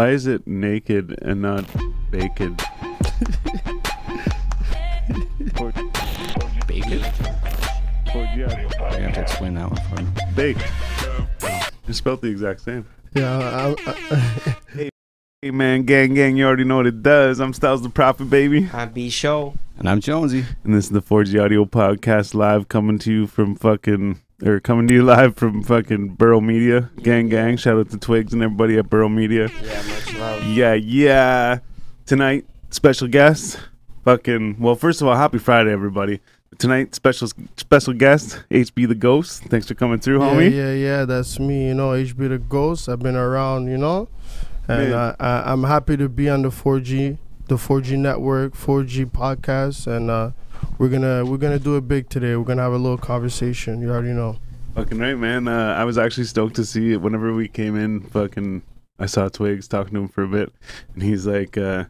Why is it naked and not baked? Bacon? yeah. You have to explain that one for me. Baked. It's spelled the exact same. Yeah, I, I, Hey man, gang gang, you already know what it does. I'm Styles the Prophet, baby. I'm B Show. And I'm Jonesy. And this is the 4G Audio Podcast live coming to you from fucking or coming to you live from fucking Burrow Media. Gang gang. Shout out to Twigs and everybody at Burrow Media. Yeah, much love. Yeah, yeah. Tonight, special guest. Fucking well, first of all, happy Friday, everybody. Tonight, special special guest, HB the Ghost. Thanks for coming through, yeah, homie. yeah, yeah, that's me. You know, HB the Ghost. I've been around, you know, and I, I, I'm happy to be on the 4G, the 4G network, 4G podcast, and uh, we're gonna we're gonna do it big today. We're gonna have a little conversation. You already know. Fucking right, man. Uh, I was actually stoked to see it. Whenever we came in, fucking, I saw Twigs talking to him for a bit, and he's like, uh,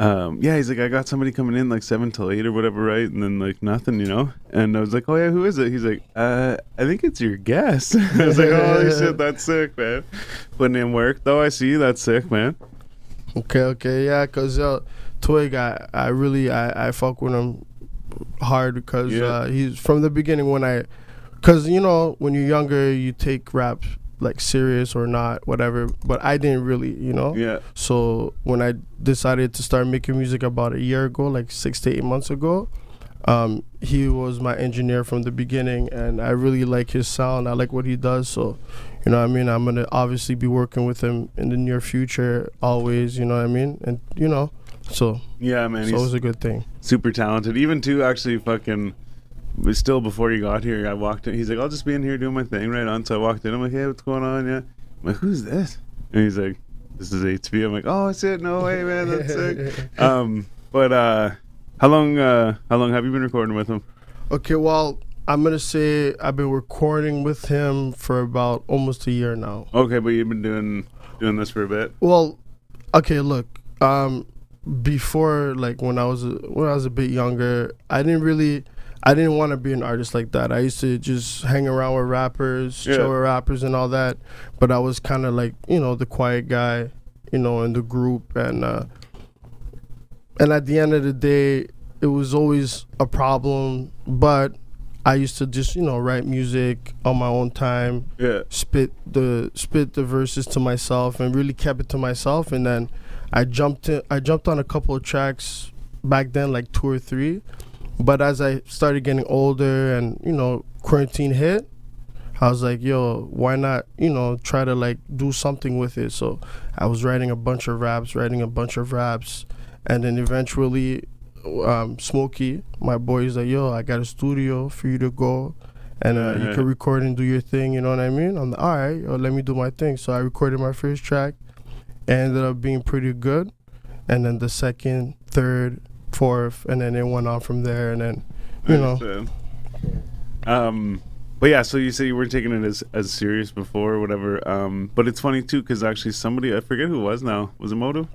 um, yeah, he's like, I got somebody coming in like seven till eight or whatever, right? And then like nothing, you know. And I was like, oh yeah, who is it? He's like, uh, I think it's your guest. I was like, holy shit, that's sick, man. Putting in work though, I see that's sick, man. Okay, okay, yeah, cause uh, Twig, I, I really I, I fuck with him hard because Yeah. uh, he's from the beginning when I, cause you know when you're younger you take rap like serious or not whatever, but I didn't really, you know. Yeah, So when I decided to start making music about a year ago, like six to eight months ago, um, he was my engineer from the beginning, and I really like his sound. I like what he does. So, you know, I mean, I'm gonna obviously be working with him in the near future, always. You know what I mean? And you know, so yeah, man. it's a good thing. Super talented. Even too, actually, fucking. But still, before you got here, I walked in. He's like, "I'll just be in here doing my thing right on." So I walked in. I'm like, "Hey, what's going on?" Yeah. I'm like, "Who's this?" And he's like, "This is HB." I'm like, "Oh, it's it. No way, man. That's sick." Um, but uh, how long? Uh, how long have you been recording with him? Okay, well, I'm gonna say I've been recording with him for about almost a year now. Okay, but you've been doing doing this for a bit. Well, okay, look. Um, before like when I was when I was a bit younger, I didn't really, I didn't want to be an artist like that. I used to just hang around with rappers, Yeah. chill with rappers, and all that. But I was kind of like you know the quiet guy, you know, in the group, and uh, and at the end of the day, it was always a problem. But I used to just you know write music on my own time Yeah. spit the spit the verses to myself and really kept it to myself and then I jumped in, I jumped on a couple of tracks back then like two or three but as I started getting older and you know quarantine hit I was like yo why not you know try to like do something with it so I was writing a bunch of raps writing a bunch of raps and then eventually um, Smokey my boy is like yo I got a studio for you to go and uh, you can record and do your thing. You know what I mean? I'm like, all right, yo, let me do my thing. So I recorded my first track, ended up being pretty good. And then the second, third, fourth, and then it went on from there. And then, you know, Um, but yeah, so you say you weren't taking it as as serious before, or whatever. Um, but it's funny too because actually somebody I forget who it was now was it Moto?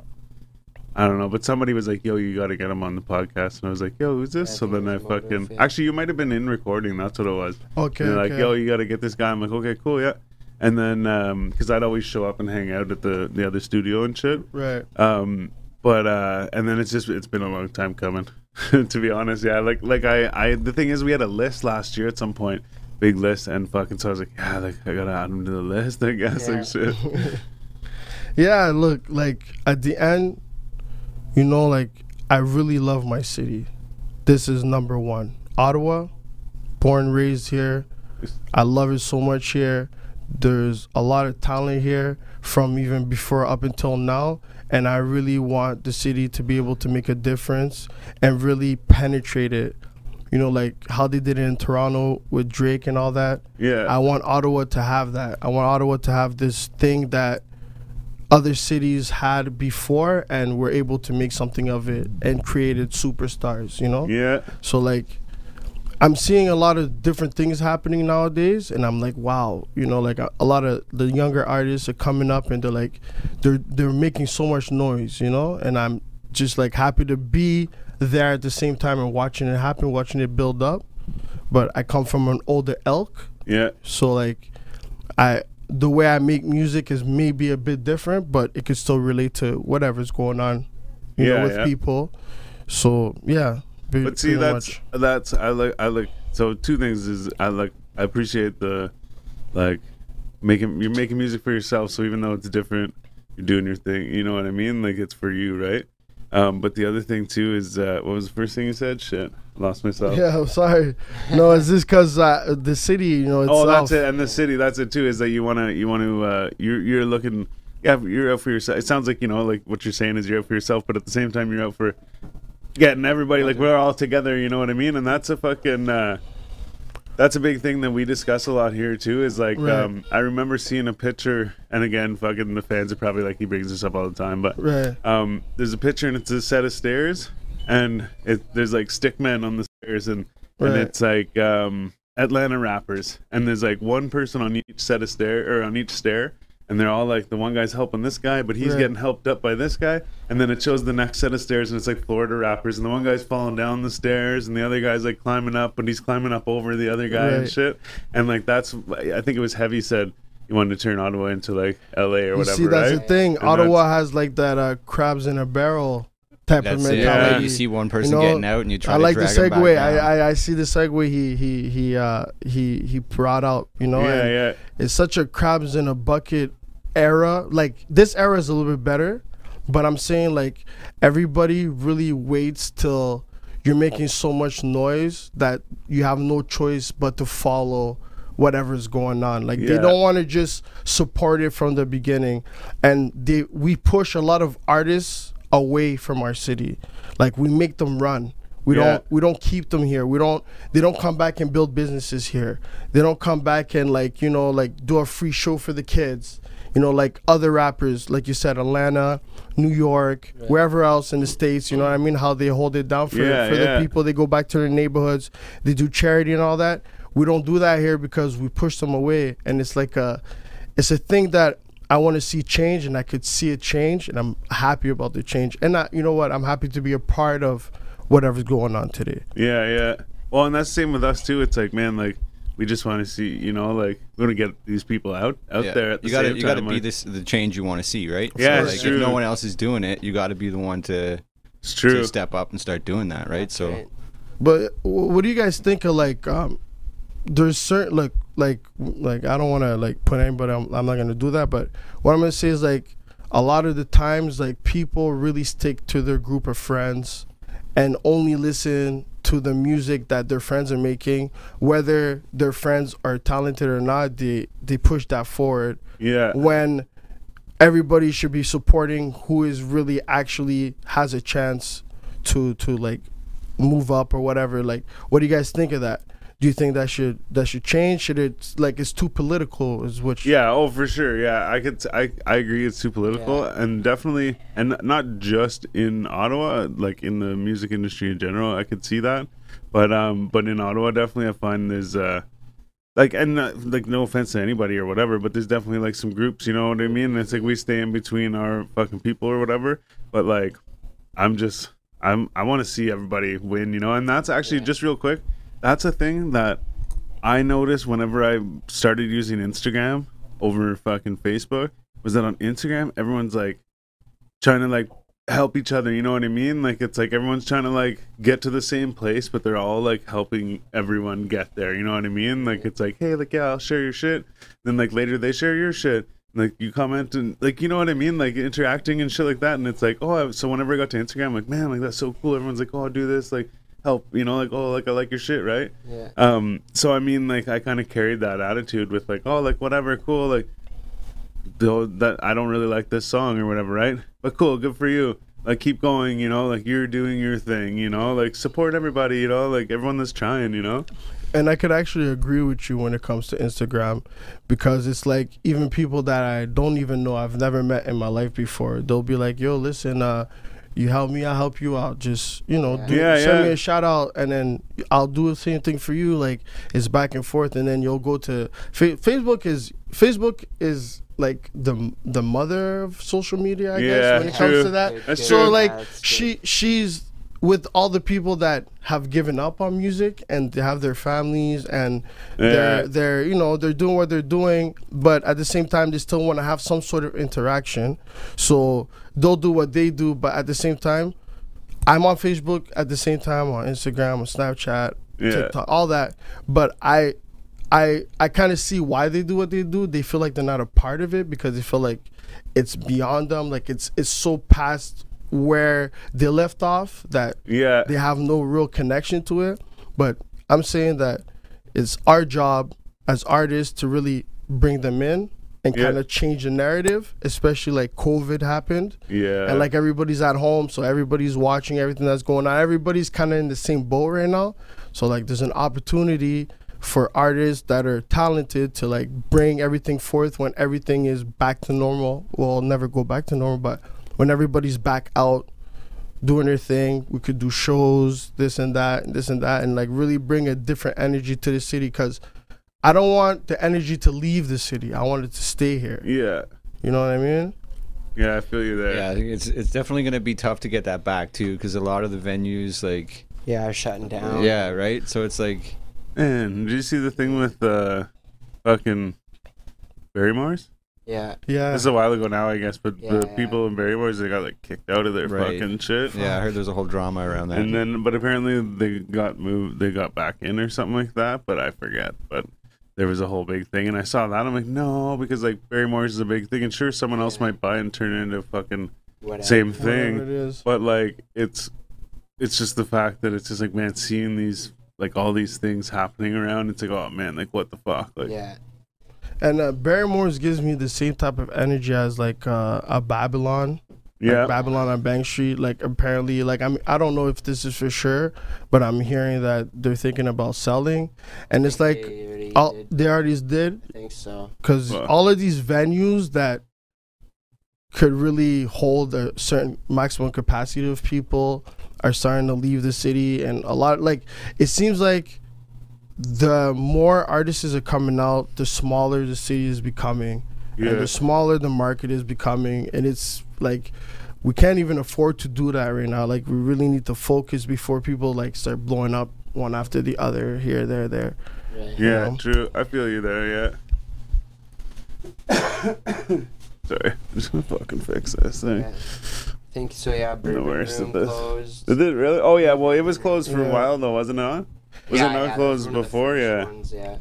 I don't know, but somebody was like, "Yo, you got to get him on the podcast," and I was like, "Yo, who's this?" Yeah, so then I fucking actually you might have been in recording. That's what it was. okay, And they're okay. like, "Yo, you got to get this guy." I'm like, "Okay, cool, yeah." And then because I'd always show up and hang out at the the other studio and shit. right. Um, but uh, and then it's just it's been a long time coming, to be honest. Yeah, like like I I the thing is we had a list last year at some point, big list, and fucking so I was like, yeah, like I gotta add him to the list, I guess, Yeah. like shit. Yeah, look, like at the end, you know, like I really love my city. This is number one. Ottawa, born, raised here. I love it so much here. There's a lot of talent here from even before up until now. And I really want the city to be able to make a difference and really penetrate it. You know, like how they did it in Toronto with Drake and all that. Yeah, I want Ottawa to have that. I want Ottawa to have this thing that other cities had before and were able to make something of it and created superstars, you know? yeah, So like I'm seeing a lot of different things happening nowadays and I'm like, wow, you know, like a, a lot of the younger artists are coming up and they're like they're they're making so much noise, you know? And I'm just like happy to be there at the same time and watching it happen, watching it build up. But I come from an older elk yeah, so like I the way I make music is maybe a bit different, but it could still relate to whatever's going on, you Yeah, know, with yeah. people. So yeah. Pre- But see, pretty that's much. that's I like I like. So two things is I like I appreciate the like making you're making music for yourself. So even though it's different, you're doing your thing. You know what I mean? Like it's for you, right? Um, but the other thing too is uh, what was the first thing you said? Shit, lost myself. Yeah, I'm sorry. No, it's just because uh, the city, you know, itself. Oh, that's it. And the city, that's it too. Is that you wanna you want to uh, you're you're looking. Yeah, you're out for yourself. It sounds like you know, like what you're saying is you're out for yourself, but at the same time, you're out for getting everybody. Like we're all together. You know what I mean? And that's a fucking. Uh, that's a big thing that we discuss a lot here too. Is like Right. um, I remember seeing a picture, and again, fucking the fans are probably like he brings this up all the time, but Right. um, there's a picture and it's a set of stairs, and it, there's like stick men on the stairs, and and it's like um, Atlanta rappers, and there's like one person on each set of stair or on each stair, and they're all like the one guy's helping this guy, but he's Right. getting helped up by this guy, and then it shows the next set of stairs, and it's like Florida rappers, and the one guy's falling down the stairs, and the other guy's like climbing up, but he's climbing up over the other guy and shit, and like that's I think it was Heavy said. You wanted to turn Ottawa into like L.A. or You whatever, see, that's right? the thing. And Ottawa has like that uh, crabs in a barrel type That's it. mentality. Like, you see one person know, getting out and you try I to like the drag 'em back segue. I, down. I I see the segue he he he uh he he brought out. You know, yeah, yeah. it's such a crabs in a bucket era. Like this era is a little bit better, but I'm saying like everybody really waits till you're making so much noise that you have no choice but to follow whatever's going on. Like they don't want to just support it from the beginning, and they we push a lot of artists away from our city. Like we make them run. We Yeah. don't we don't keep them here. We don't they don't come back and build businesses here. They don't come back and like, you know, like do a free show for the kids. You know, like other rappers, like you said, Atlanta, New York, wherever else in the States, you know what I mean? How they hold it down for, Yeah, for yeah. the people. They go back to their neighborhoods, they do charity and all that. We don't do that here because we push them away. And it's like a it's a thing that I want to see change and I could see it change and I'm happy about the change. And I, you know what? I'm happy to be a part of whatever's going on today. Yeah, yeah. Well, and that's the same with us too. It's like, man, like we just want to see, you know, like we want to get these people out out Yeah. there at the you gotta you gotta be like, this the change you want to see, right? Yeah, so, it's like, true. If no one else is doing it, you got to be the one to It's true. to step up and start doing that, right? So But what do you guys think of like um there's certain like like like I don't want to like put anybody I'm, I'm not going to do that but what I'm going to say is like a lot of the times like people really stick to their group of friends and only listen to the music that their friends are making whether their friends are talented or not they they push that forward Yeah. when everybody should be supporting who is really actually has a chance to to like move up or whatever like what do you guys think of that do you think that should that should change should it like it's too political is what Yeah, oh for sure. Yeah, I could. I I agree. It's too political, and definitely, and not just in Ottawa, like in the music industry in general. I could see that, but um, but in Ottawa, definitely, I find there's uh, like, and uh, like, no offense to anybody or whatever, but there's definitely like some groups. You know what I mean? It's like we stay in between our fucking people or whatever. But like, I'm just, I'm, I want to see everybody win. You know, and that's actually just real quick. That's a thing that I noticed whenever I started using Instagram over fucking Facebook was that on Instagram everyone's like trying to like help each other, you know what I mean? Like it's like everyone's trying to like get to the same place, but they're all like helping everyone get there, you know what I mean? Like it's like, hey, like yeah, I'll share your shit. Then like later they share your shit. Like you comment and like you know what I mean, like interacting and shit like that, and it's like oh, so whenever I got to Instagram, like man, like that's so cool. Everyone's like, oh, I'll do this, like help, you know, like oh, like I like your shit, right? Yeah. Um, so I mean, like I kind of carried that attitude with like, oh, like whatever, cool, like though that I don't really like this song or whatever, right? But cool, good for you. Like keep going, you know, like you're doing your thing, you know, like support everybody, you know, like everyone that's trying, you know. and I could actually agree with you when it comes to Instagram because it's like even people that I don't even know I've never met in my life before they'll be like yo listen uh you help me I help you out. Just you know do, Yeah, send me a shout out and then I'll do the same thing for you. Like it's back and forth and then you'll go to Fa- Facebook is Facebook is like the the mother of social media I Yeah, guess when it comes to that. That's so true. like Yeah, it's good. she she's with all the people that have given up on music and they have their families and they're they're you know they're doing what they're doing but at the same time they still want to have some sort of interaction. So they'll do what they do but at the same time i'm on facebook at the same time on instagram on snapchat Yeah. tiktok all that. But i i i kind of see why they do what they do. They feel like they're not a part of it because they feel like it's beyond them like it's it's so past where they left off that Yeah. they have no real connection to it. But I'm saying that it's our job as artists to really bring them in and Yeah. kind of change the narrative, especially like COVID happened Yeah. and like everybody's at home, so everybody's watching everything that's going on. Everybody's kind of in the same boat right now. So like there's an opportunity for artists that are talented to like bring everything forth when everything is back to normal. Well, never go back to normal, but when everybody's back out doing their thing, we could do shows, this and that, and this and that, and like really bring a different energy to the city. Cause I don't want the energy to leave the city. I want it to stay here. yeah. You know what I mean? Yeah, I feel you there. Yeah, I think it's it's definitely gonna be tough to get that back too, because a lot of the venues, like, Yeah, are shutting down. yeah, right. So it's like, Man, did you see the thing with uh fucking Barrymore's? Yeah. Yeah. This is a while ago now, I guess, but the Yeah. people in Barrymore's they got like kicked out of their Right. fucking shit. yeah, I heard there's a whole drama around that. And then, but apparently they got moved, they got back in or something like that. But I forget. But there was a whole big thing, and I saw that. I'm like, no, because like Barrymore's is a big thing, and sure, someone else Yeah. might buy and turn it into fucking Whatever. same Whatever thing. it is. But like, it's it's just the fact that it's just like, man, seeing these like all these things happening around, it's like, oh man, like what the fuck, like Yeah. And uh, Barrymore's gives me the same type of energy as like uh, a Babylon. Like yeah, Babylon on Bank Street. Like apparently, like I'm I don't know if this is for sure, but I'm hearing that they're thinking about selling, and it's like They already all did. they already did I think so. because Wow. all of these venues that could really hold a certain maximum capacity of people are starting to leave the city and a lot like it seems like the more artists are coming out the smaller the city is becoming and the smaller the market is becoming and it's like we can't even afford to do that right now like we really need to focus before people like start blowing up one after the other here there there Right. yeah, know? true. I feel you there. Yeah. Sorry, I'm just gonna fucking fix this thing. Yeah. I think so. Yeah. Bourbon worst room of this. closed. Did it really? Oh yeah. Well, it was closed for a while though, wasn't it? Not? Was yeah, it not yeah, that closed one of the before? Yeah. Ones, yeah.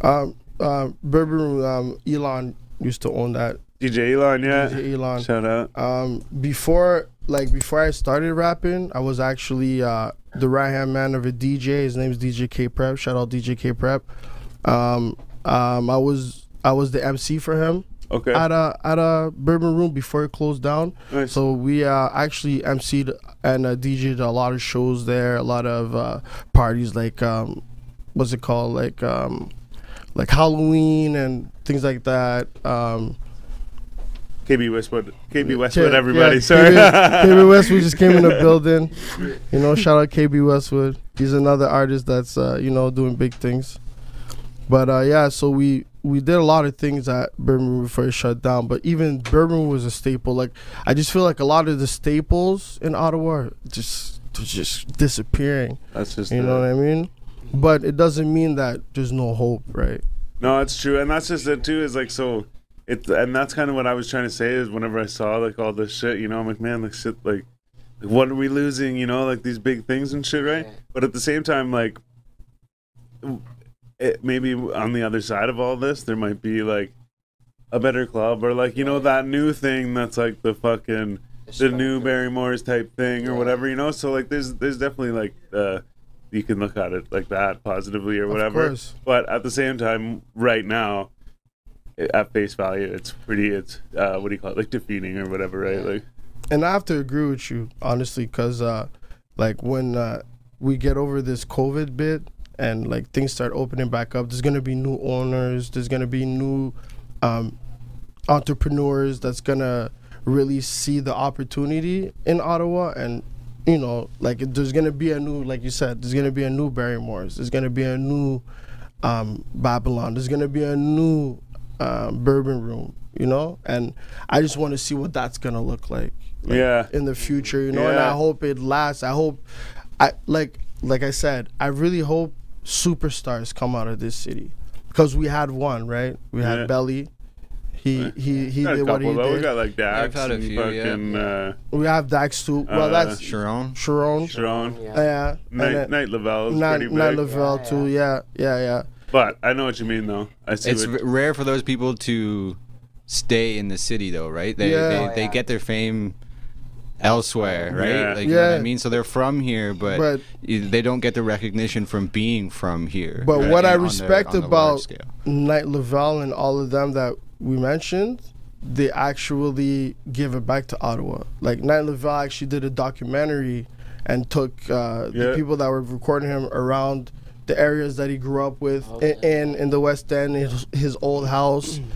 um uh bourbon um elon used to own that DJ Elon, yeah. DJ elon Shout out. um before like before i started rapping i was actually uh the right hand man of a dj his name's dj k prep shout out dj k prep um um i was i was the mc for him Okay. at a at a bourbon room before it closed down nice. so we uh actually mc'd and uh, dj'd a lot of shows there a lot of uh parties like um what's it called like um like halloween and things like that um KB Westwood. KB Westwood. Everybody. yeah, Sorry. KB, KB Westwood just came in the building. You know, shout out KB Westwood. He's another artist that's uh, you know doing big things. But uh, yeah, so we we did a lot of things at Bourbon Room before it shut down. But even Bourbon was a staple. Like I just feel like a lot of the staples in Ottawa are just just disappearing. That's just. You uh, know what I mean? But it doesn't mean that there's no hope, right? No, it's true, and that's just it too. Is like so, it and that's kind of what I was trying to say. Is whenever I saw like all this shit, you know, I'm like, man, like shit, like, like what are we losing? You know, like these big things and shit, right? But at the same time, like, it maybe on the other side of all this, there might be like a better club or like you know that new thing that's like the fucking the new Barrymore's type thing or whatever, you know. So like, there's there's definitely like uh, you can look at it like that positively or Of whatever. course. But at the same time, right now, at face value, it's pretty. It's uh, what do you call it? Like defeating or whatever, right? Like and I have to agree with you honestly, because uh, like when uh, we get over this COVID bit and like things start opening back up, there's gonna be new owners. There's gonna be new um, entrepreneurs that's gonna really see the opportunity in Ottawa and. You know, like there's gonna be a new, like you said, there's gonna be a new Barrymore's. There's gonna be a new um, Babylon. There's gonna be a new uh, bourbon room, you know, and I just want to see what that's gonna look like like, Yeah. in the future, you know. And I hope it lasts. I hope, I like like I said, I really hope superstars come out of this city because we had one, right? We had Yeah. Belly. He he he got did what he though. We got like Dax I've had a and few, yeah. uh, We have Dax too. Well, Uh, that's Sharon. Sharon. Sharon. Yeah, Yeah. and Night, then Night Lovell is Nat, pretty Nat big. Lovell Yeah, too. Yeah, yeah, yeah. but I know what you mean though. I see It's what, rare for those people to stay in the city, though, right? They Yeah. they, Oh, they get their fame elsewhere, right? Yeah. Like you know what I mean. So they're from here, but, But- they don't get the recognition from being from here. But right? what I respect on the about scale. Night Lovell and all of them that we mentioned, they actually give it back to Ottawa. Like Night Lovell actually did a documentary and took uh, the people that were recording him around the areas that he grew up with Oh, in, in in the West End, his, his old house.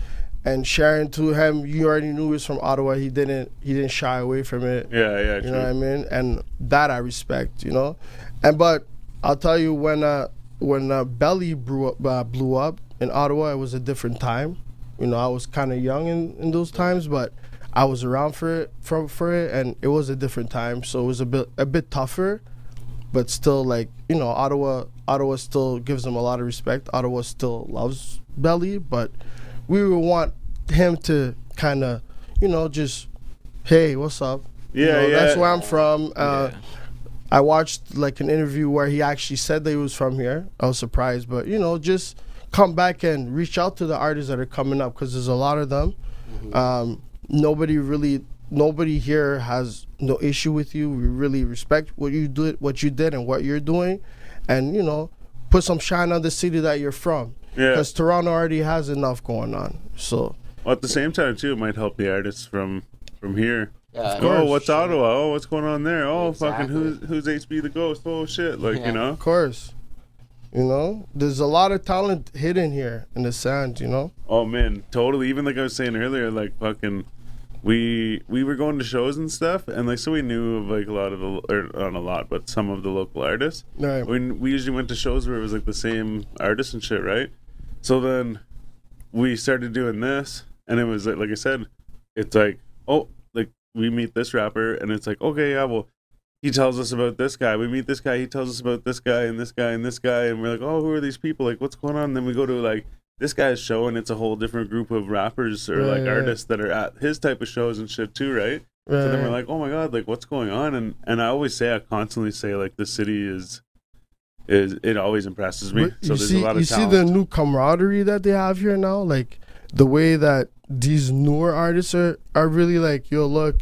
And sharing to him, you already knew he was from Ottawa. He didn't. He didn't shy away from it. yeah, yeah, You true. know what I mean? And that I respect, you know. And but I'll tell you when uh when uh, Belly blew up, uh, blew up in Ottawa, it was a different time. You know, I was kind of young in, in those times, but I was around for it for for it, and it was a different time. So it was a bit a bit tougher, but still like you know Ottawa Ottawa still gives them a lot of respect. Ottawa still loves Belly, but we would want him to kind of you know just hey what's up you Yeah, know, yeah. that's where I'm from. Uh, Yeah. I watched like an interview where he actually said that he was from here. I was surprised, but you know, just come back and reach out to the artists that are coming up because there's a lot of them. Um, nobody really, nobody here has no issue with you. We really respect what you did, what you did, and what you're doing, and you know, put some shine on the city that you're from. Yeah. Because Toronto already has enough going on. So Well, at the same time too, it might help the artists from from here. Yeah. Oh, what's Ottawa? Oh, what's going on there? Oh, fucking who's who's HB the Ghost? Oh shit, like Yeah. you know. of course, you know, there's a lot of talent hidden here in the sand. You know. Oh man, totally. Even like I was saying earlier, like fucking, we we were going to shows and stuff, and like so we knew of like a lot of the or not a lot, but some of the local artists. Right. When we usually went to shows where it was like the same artists and shit, right? So then we started doing this, and it was like, like I said, it's like oh, like we meet this rapper, and it's like okay, yeah, well. He tells us about this guy. We meet this guy. He tells us about this guy and this guy and this guy, and we're like, "Oh, who are these people? Like, what's going on?" And then we go to like this guy's show and it's a whole different group of rappers or Right, like artists that are at his type of shows and shit too, right? So then we're like, oh my god, like what's going on? And and I always say, I constantly say, like the city is is it always impresses me. But So there's see, a lot of you see the new camaraderie that they have here now, like the way that these newer artists are are really like, yo, look,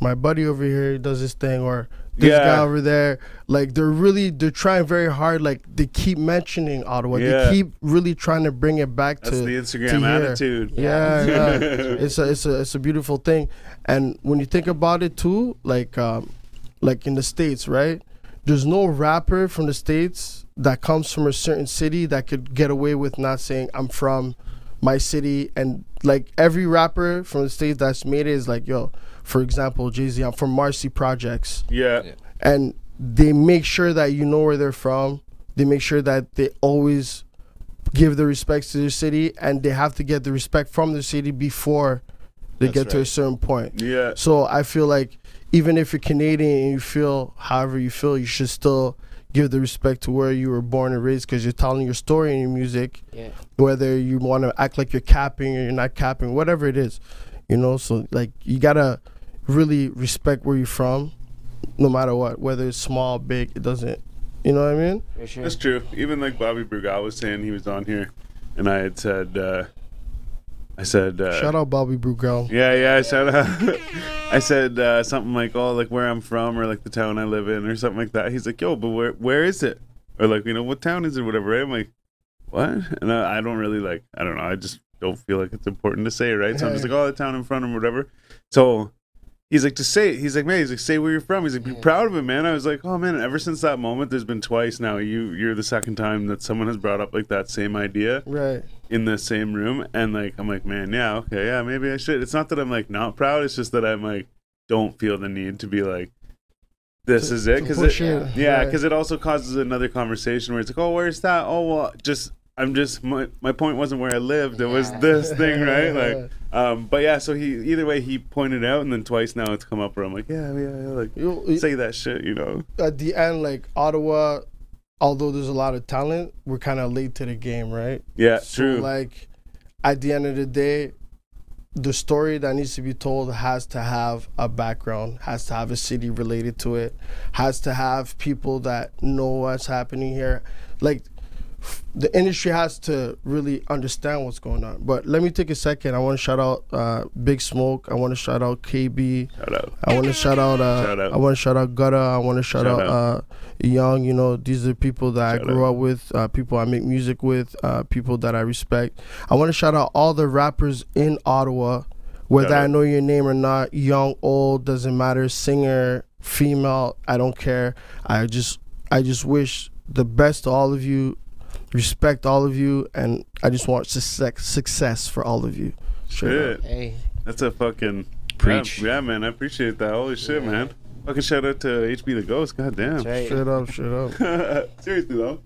my buddy over here does this thing, or this Yeah. guy over there. Like they're really they're trying very hard. Like they keep mentioning Ottawa. Yeah. They keep really trying to bring it back That's to the to Instagram here. attitude. Yeah, yeah. it's a it's a it's a beautiful thing. And when you think about it too, like um, like in the states, right? There's no rapper from the states that comes from a certain city that could get away with not saying I'm from my city. And like every rapper from the states that's made it is like, yo, for example, Jay Z, I'm from Marcy Projects Yeah. Yeah. and they make sure that you know where they're from. They make sure that they always give the respects to their city, and they have to get the respect from the city before they That's get to a certain point. Yeah. So I feel like even if you're Canadian and you feel however you feel, you should still give the respect to where you were born and raised because you're telling your story in your music. Yeah. Whether you want to act like you're capping or you're not capping, whatever it is, you know. So like you gotta really respect where you're from, no matter what, whether it's small, big, it doesn't. You know what I mean? For sure. That's true. Even like Bobby Brugal was saying he was on here, and I had said, uh, I said, uh, Shout out Bobby Brugal. Yeah, yeah. I said, uh, I said uh, something like, "Oh, like where I'm from, or like the town I live in, or something like that." He's like, "Yo, but where where is it?" Or like, you know, what town is it, or whatever. Right? I'm like, what? And I, I don't really like. I don't know. I just don't feel like it's important to say, right? So I'm just like, "Oh, the town in front of him, whatever." So he's like, to say it." He's like, "Man," he's like, "Say where you're from." He's like, "Be Yeah. proud of it, man." I was like, "Oh man!" Ever since that moment, there's been twice now. You you're the second time that someone has brought up like that same idea Right. in the same room and like I'm like, man, yeah, okay, yeah, maybe I should. It's not that I'm like not proud, it's just that I'm like don't feel the need to be like this To- is it because it, it, yeah, right. because it also causes another conversation where it's like, oh, where's that? Oh, well, just I'm just my my point wasn't where I lived. It was this thing, right? Like, um, but yeah. So he either way he pointed out, and then twice now it's come up where I'm like, yeah, yeah, yeah like You- say that shit, you know? at the end, like Ottawa, although there's a lot of talent, we're kind of late to the game, right? Yeah, So, true. like, at the end of the day, the story that needs to be told has to have a background, has to have a city related to it, has to have people that know what's happening here. Like, the industry has to really understand what's going on. But let me take a second. I want to shout out uh, Big Smoke. I want to shout out KB. Shout out. I want to shout out. Uh, Shout out. I want to shout out Gutta. I want to shout, Shout out, out. Uh, Young. You know, these are people that Shout I grew out. up with. Uh, people I make music with. Uh, people that I respect. I want to shout out all the rappers in Ottawa, whether I know your name or not. Young, old, doesn't matter. Singer, female, I don't care. I just, I just wish the best to all of you. Respect all of you, and I just want success, success for all of you. Straight. Shit. Hey, That's a fucking Preach. Yeah, yeah, man. I appreciate that. Holy shit, Yeah. man. Fucking shout out to HB the Ghost. God damn. right. Straight up, straight up. Seriously though.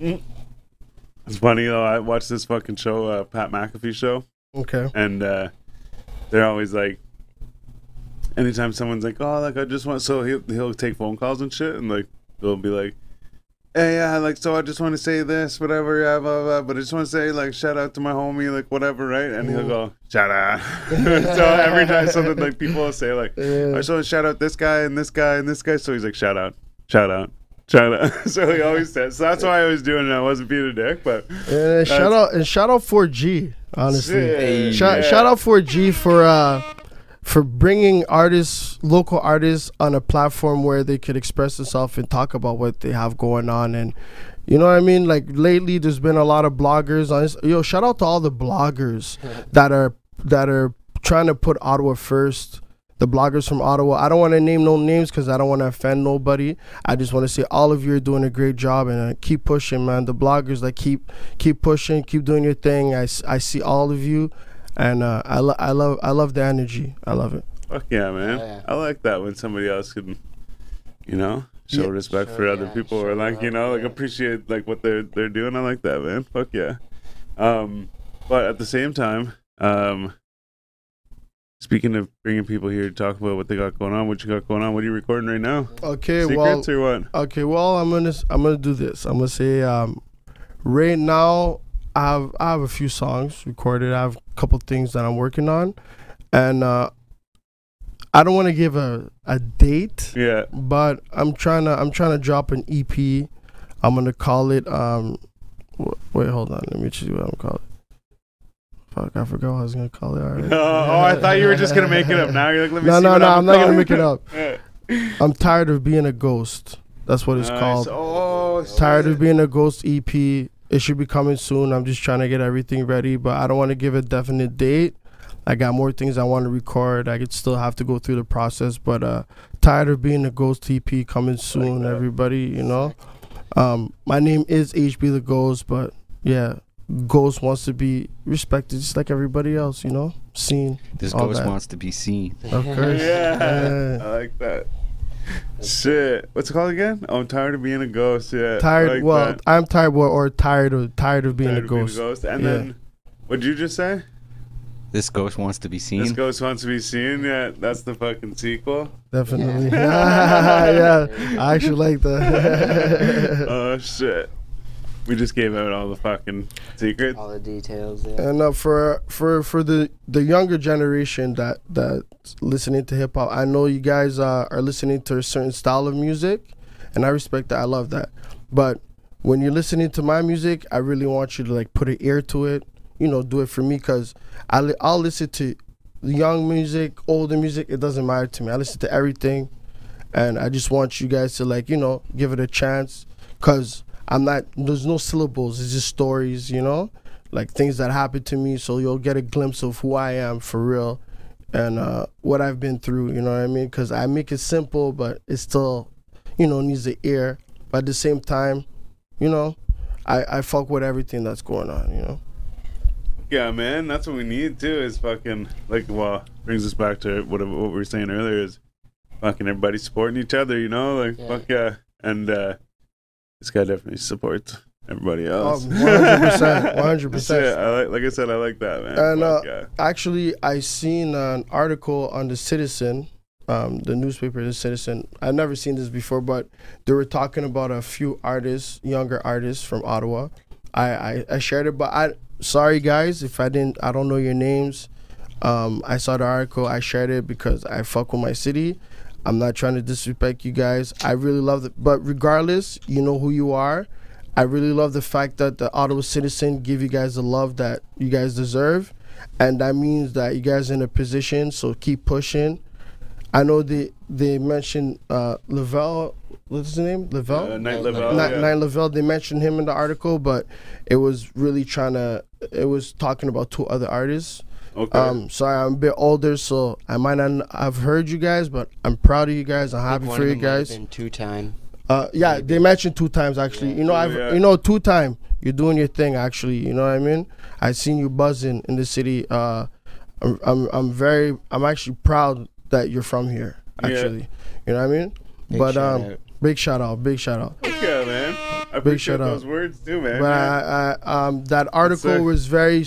It's funny though. I watched this fucking show, uh, Pat McAfee show, Okay. and uh, they're always like, anytime someone's like, "Oh, like I just want," so he'll he'll take phone calls and shit, and like they'll be like, "Hey, yeah, like so I just want to say this, whatever, yeah, blah, blah, blah, but I just want to say like shout out to my homie, like whatever, right?" And he'll go, "Shout out." so every time something like people will say like, Yeah. I just want to shout out this guy and this guy and this guy. So he's like, shout out, shout out, shout out. so he always says. So that's why I was doing it. I wasn't being a dick, but And shout out and shout out 4G. Honestly, Shit, shout, yeah. shout out 4G for uh for bringing artists, local artists, on a platform where they could express themselves and talk about what they have going on. And you know what I mean? Like lately, there's been a lot of bloggers on. This. Yo, shout out to all the bloggers that are that are trying to put Ottawa first. The bloggers from Ottawa. I don't want to name no names because I don't want to offend nobody. I just want to say all of you are doing a great job and uh, keep pushing, man. The bloggers that keep keep pushing, keep doing your thing. I, I see all of you, and uh, I lo- I love I love the energy. I love it. fuck yeah, man. Yeah. I like that when somebody else can, you know, show Yeah. respect Show- for other yeah, people or like you know, like appreciate like what they're they're doing. I like that, man. Fuck yeah. Um, but at the same time, um. Speaking of bringing people here to talk about what they got going on, what you got going on, what are you recording right now? Okay, well, or what? Okay, well, I'm gonna I'm gonna do this. I'm gonna say um, right now I have I have a few songs recorded. I have a couple things that I'm working on, and uh, I don't want to give a a date, Yeah. but I'm trying to I'm trying to drop an EP. I'm gonna call it um, w- wait, hold on, let me see what I'm calling. Fuck, I forgot what I was gonna call it. Oh, I thought you were just gonna make it up. Now you're like, let me No, see. no, no, I'm not gonna make it up. I'm tired of being a ghost. That's what it's Nice. called. Oh, tired of being a ghost ep it should be coming soon i'm just trying to get everything ready but i don't want to give a definite date i got more things i want to record i could still have to go through the process but uh tired of being a ghost ep coming soon that. everybody you know um my name is hb the ghost but yeah ghost wants to be respected just like everybody else you know seen This All ghost that. wants to be seen. of course Yeah, Yeah. I like that. Shit, what's it called again? Oh, I'm tired of being a ghost. Yeah, I tired like well that. i'm tired or, or tired of tired of being, Tired a, of ghost. And Yeah. then, what'd you just say? This ghost wants to be seen. This ghost wants to be seen. Yeah, that's the fucking sequel. Definitely. Yeah. yeah. I actually like that. oh shit, we just gave out all the fucking secrets. All the details. Yeah. and uh, for for for the the younger generation that that listening to hip hop, I know you guys uh, are listening to a certain style of music, and I respect that. I love that. But when you're listening to my music, I really want you to like put an ear to it. You know, do it for me because I li- I'll listen to young music, older music. It doesn't matter to me. I listen to everything, and I just want you guys to like you know give it a chance because I'm not. There's no syllables. It's just stories. You know, like things that happened to me. So you'll get a glimpse of who I am for real, and uh, what I've been through. You know what I mean? Because I make it simple, but it still, you know, needs the ear. But at the same time, you know, I I fuck with everything that's going on. You know. Yeah, man, that's what we need too. Is fucking like, well, brings us back to what what we were saying earlier. Is fucking everybody supporting each other. You know, like Yeah. fuck yeah, and uh this guy definitely supports everybody Um, else. 100%, 100%. That's. I like, like I said, I like that, man. And, uh. Actually, I seen an article on the Citizen, um, the newspaper, the Citizen. I've never seen this before, but they were talking about a few artists, younger artists from Ottawa. I, I, I shared it, but I sorry guys if I didn't. I don't know your names. Um, I saw the article. I shared it because I fuck with my city. I'm not trying to disrespect you guys. I really love it, but regardless, you know who you are. I really love the fact that the Ottawa Citizen give you guys the love that you guys deserve, and that means that you guys are in a position. So keep pushing. I know they they mentioned uh, Lovell. What's his name? Lovell. Uh, Night Night Lovell, Night, yeah. Night Lovell. They mentioned him in the article, but it was really trying to. It was talking about two other artists. Okay. Um, sorry, I'm a bit older, so I might not I've heard you guys, but I'm proud of you guys. I'm happy for you guys. Two time. Uh, yeah, they mentioned two times actually. You know, I've yeah. you know two time. You're doing your thing actually. You know what I mean? I seen you buzzing in the city. Uh, I'm I'm, I'm very I'm actually proud that you're from here. Yeah. Actually, you know what I mean? Big but shout um, out. big shout out, big shout out. Fuck yeah, man. I appreciate those words too, man. But I, I, um, that article sick. was very.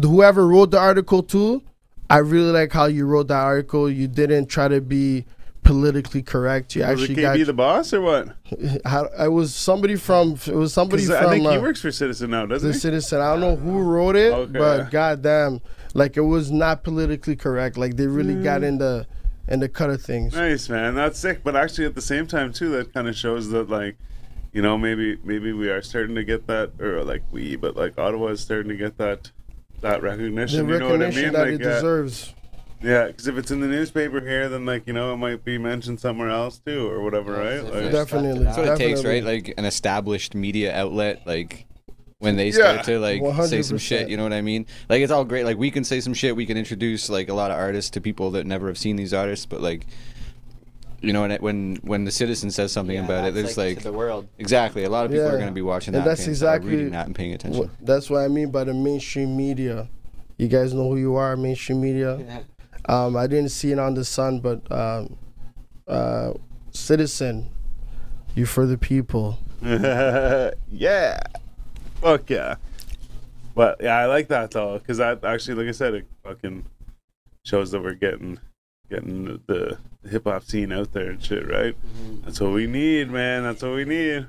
Whoever wrote the article too, I really like how you wrote that article. You didn't try to be politically correct. You was actually got. the boss or what? how- I was somebody from. It was somebody from. I think he uh, works for Citizen now, doesn't the he? citizen. I don't know who wrote it, Okay. but goddamn, like it was not politically correct. Like they really got Mm. in the in the cut of things. Nice, man. That's sick. But actually, at the same time, too, that kind of shows that, like, you know, maybe maybe we are starting to get that, or like we, but like Ottawa is starting to get that that The recognition. you know what I mean? that like, it uh, deserves. yeah, because if it's in the newspaper here, then like you know, it might be mentioned somewhere else too, or whatever, right? Like, Definitely. That's what it takes, right? Like an established media outlet, like when they Yeah. start to like say some shit, you know what I mean? Like it's all great. Like we can say some shit, we can introduce like a lot of artists to people that never have seen these artists, but like you know, when it, when when the citizen says something Yeah, about it, that's there's like, to the world. exactly a lot of people are going to be watching And that, that's paying, uh, exactly reading that and paying attention. What, that's what I mean by the mainstream media. You guys know who you are, mainstream media. Um, I didn't see it on the Sun, but um, uh, Citizen, you for the people. yeah. Fuck yeah. But yeah, I like that though, because that actually, like I said, it fucking shows that we're getting getting the hip hop scene out there and shit, right? That's what we need, man. That's what we need.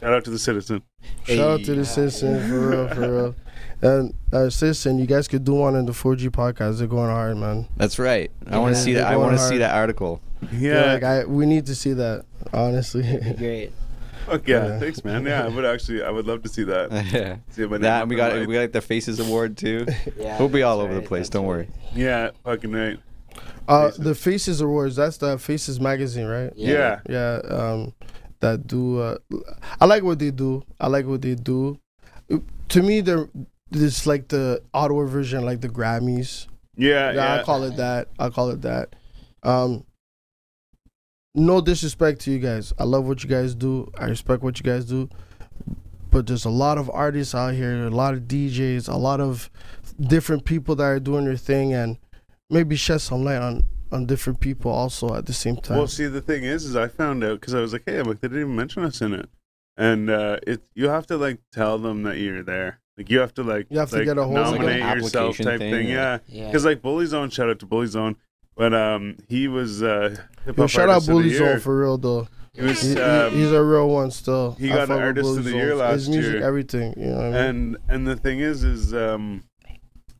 Shout out to the citizen. Shout out to the Citizen for real, for real. And uh, Citizen, you guys could do one in the 4G podcast. They're going hard, man. That's right. I want to see that. I want to see that article. Yeah, Yeah. like I, we need to see that. Honestly, Great. Fuck yeah. Yeah. Thanks, man. Yeah, I would actually, I would love to see that. yeah. See my name That and we got lights. we got like the Faces Award too. Yeah, We'll be all that's over the place. that's Don't right. worry. Yeah, fucking right. Uh, the Faces Awards. That's the Faces magazine, right? Yeah. Yeah, um, that do. Uh, I like what they do. I like what they do. To me, they're this like the Ottawa version, like the Grammys. Yeah, Yeah, yeah. I call it that. I call it that. Um, no disrespect to you guys. I love what you guys do. I respect what you guys do. But there's a lot of artists out here, a lot of DJs, a lot of different people that are doing their thing, and maybe shed some light on on different people also at the same time. Well, see, the thing is, is I found out because I was like, hey, I'm like, they didn't even mention us in it, and uh, it you have to like tell them that you're there. Like you have to like You have to get a whole of nominate Like an yourself application type thing, thing. or- Yeah, Yeah. because like Bully Zone, shout out to Bully Zone, but um, he was uh, Yo, shout out artist of the Bully. Zone for real though. He was, He- he- um, he's a real one still. he I got an fuck with Artist of the Zone. Year last His music, year. everything. You know what I mean? and and the thing is, is um,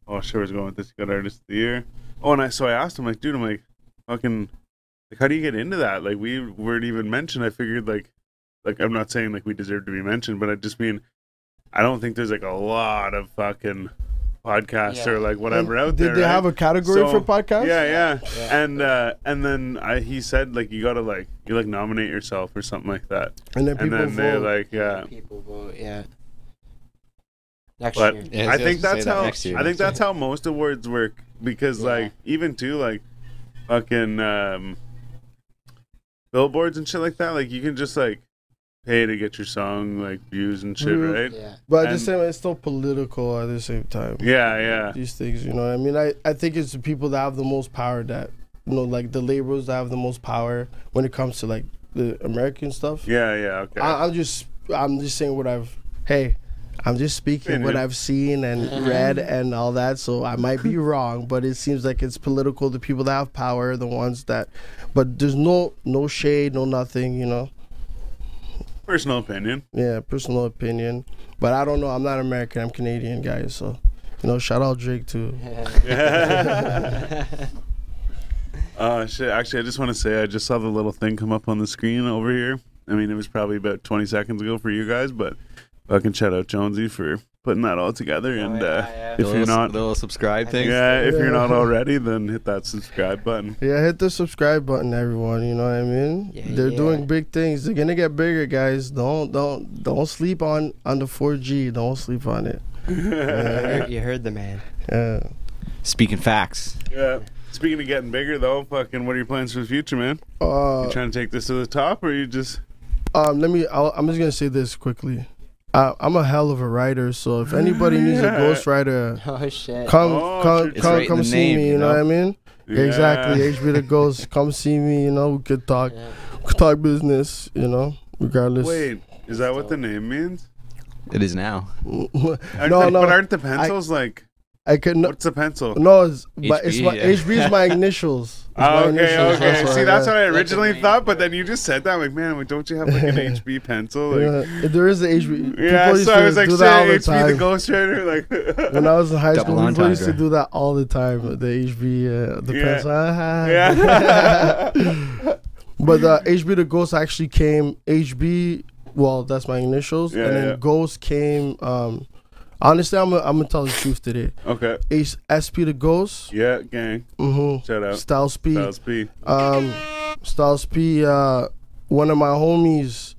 oh, sure, I was going with this. He got Artist of the Year. Oh, and I so I asked him like, dude, I'm like, fucking, like, how do you get into that? Like, we weren't even mentioned. I figured like, like I'm not saying like we deserve to be mentioned, but I just mean, I don't think there's like a lot of fucking podcasts Yeah. or like whatever And out did there. Did they right? have a category So, for podcasts? Yeah, yeah. Yeah. And uh and then I he said like you gotta like you like nominate yourself or something like that. And then And people then they vote. like yeah. People vote. Yeah. Next But year. Yeah, I I think that's say that how. I think that's how most awards work because Yeah. like even too like fucking um billboards and shit like that like you can just like pay to get your song like views and shit Mhm. right Yeah. but at the same, it's still political at the same time. yeah yeah These things, you know what I mean? I, I think it's the people that have the most power that, you know, like the labels that have the most power when it comes to like the American stuff. yeah yeah okay I, I'm just, I'm just saying what I've hey, I'm just speaking what I've seen and read and all that. So I might be wrong, but it seems like it's political. The people that have power, are the ones that, but there's no no shade, no nothing. You know, Personal opinion. yeah, personal opinion. But I don't know. I'm not American. I'm Canadian, guys. So, you know, shout out Drake too. Uh, shit. Actually, I just want to say I just saw the little thing come up on the screen over here. I mean, it was probably about 20 seconds ago for you guys, but fucking shout out Jonesy for putting that all together. Oh, And yeah, uh, yeah. if The you're little, not, little subscribe thing. yeah, if you're not already, then hit that subscribe button. Yeah, hit the subscribe button, everyone. You know what I mean? Yeah, They're yeah. doing big things. They're gonna get bigger, guys. Don't don't don't sleep on on the 4G. Don't sleep on it. You heard- you heard the man. Yeah. Speaking facts. Yeah. Speaking of getting bigger, though, fucking, what are your plans for the future, man? Uh, You trying to take this to the top, or you just? um, let me. I'll, I'm just gonna say this quickly. Uh, I'm a hell of a writer, so if anybody needs a Yeah. ghostwriter, Oh shit. come Oh, come. It's come right come see name, me. You you know know? what I mean? Yeah. Exactly. HB the Ghost. Come see me. You know, we could talk. Yeah. We could talk business. You know, regardless. Wait, is that what the name means? It is now. No, no. But aren't the pencils like? I could no, What's the pencil? no. It's, but it's HB, my yeah. HB is my initials. It's Oh, my okay, initials, okay. why, See, that's what I originally name, thought, but then you just said that. I'm like, man, like, don't you have like an HB pencil? Like, Yeah, there is the HB. yeah. people used So I was like, do shit, that the HB the ghostwriter. Like, when I was in high Double school, people used to do that all the time. The HB, uh, the Yeah. pencil. yeah. but uh, HB the Ghost actually came. HB, well, that's my initials, Yeah, and then yeah. Ghost came. Um, honestly, I'm gonna, I'm gonna tell the truth today. okay. H- SP the Ghost. Yeah, gang. Mm-hmm. Shout out. Styles P. Styles P. Um, Styles P. Uh, one of my homies.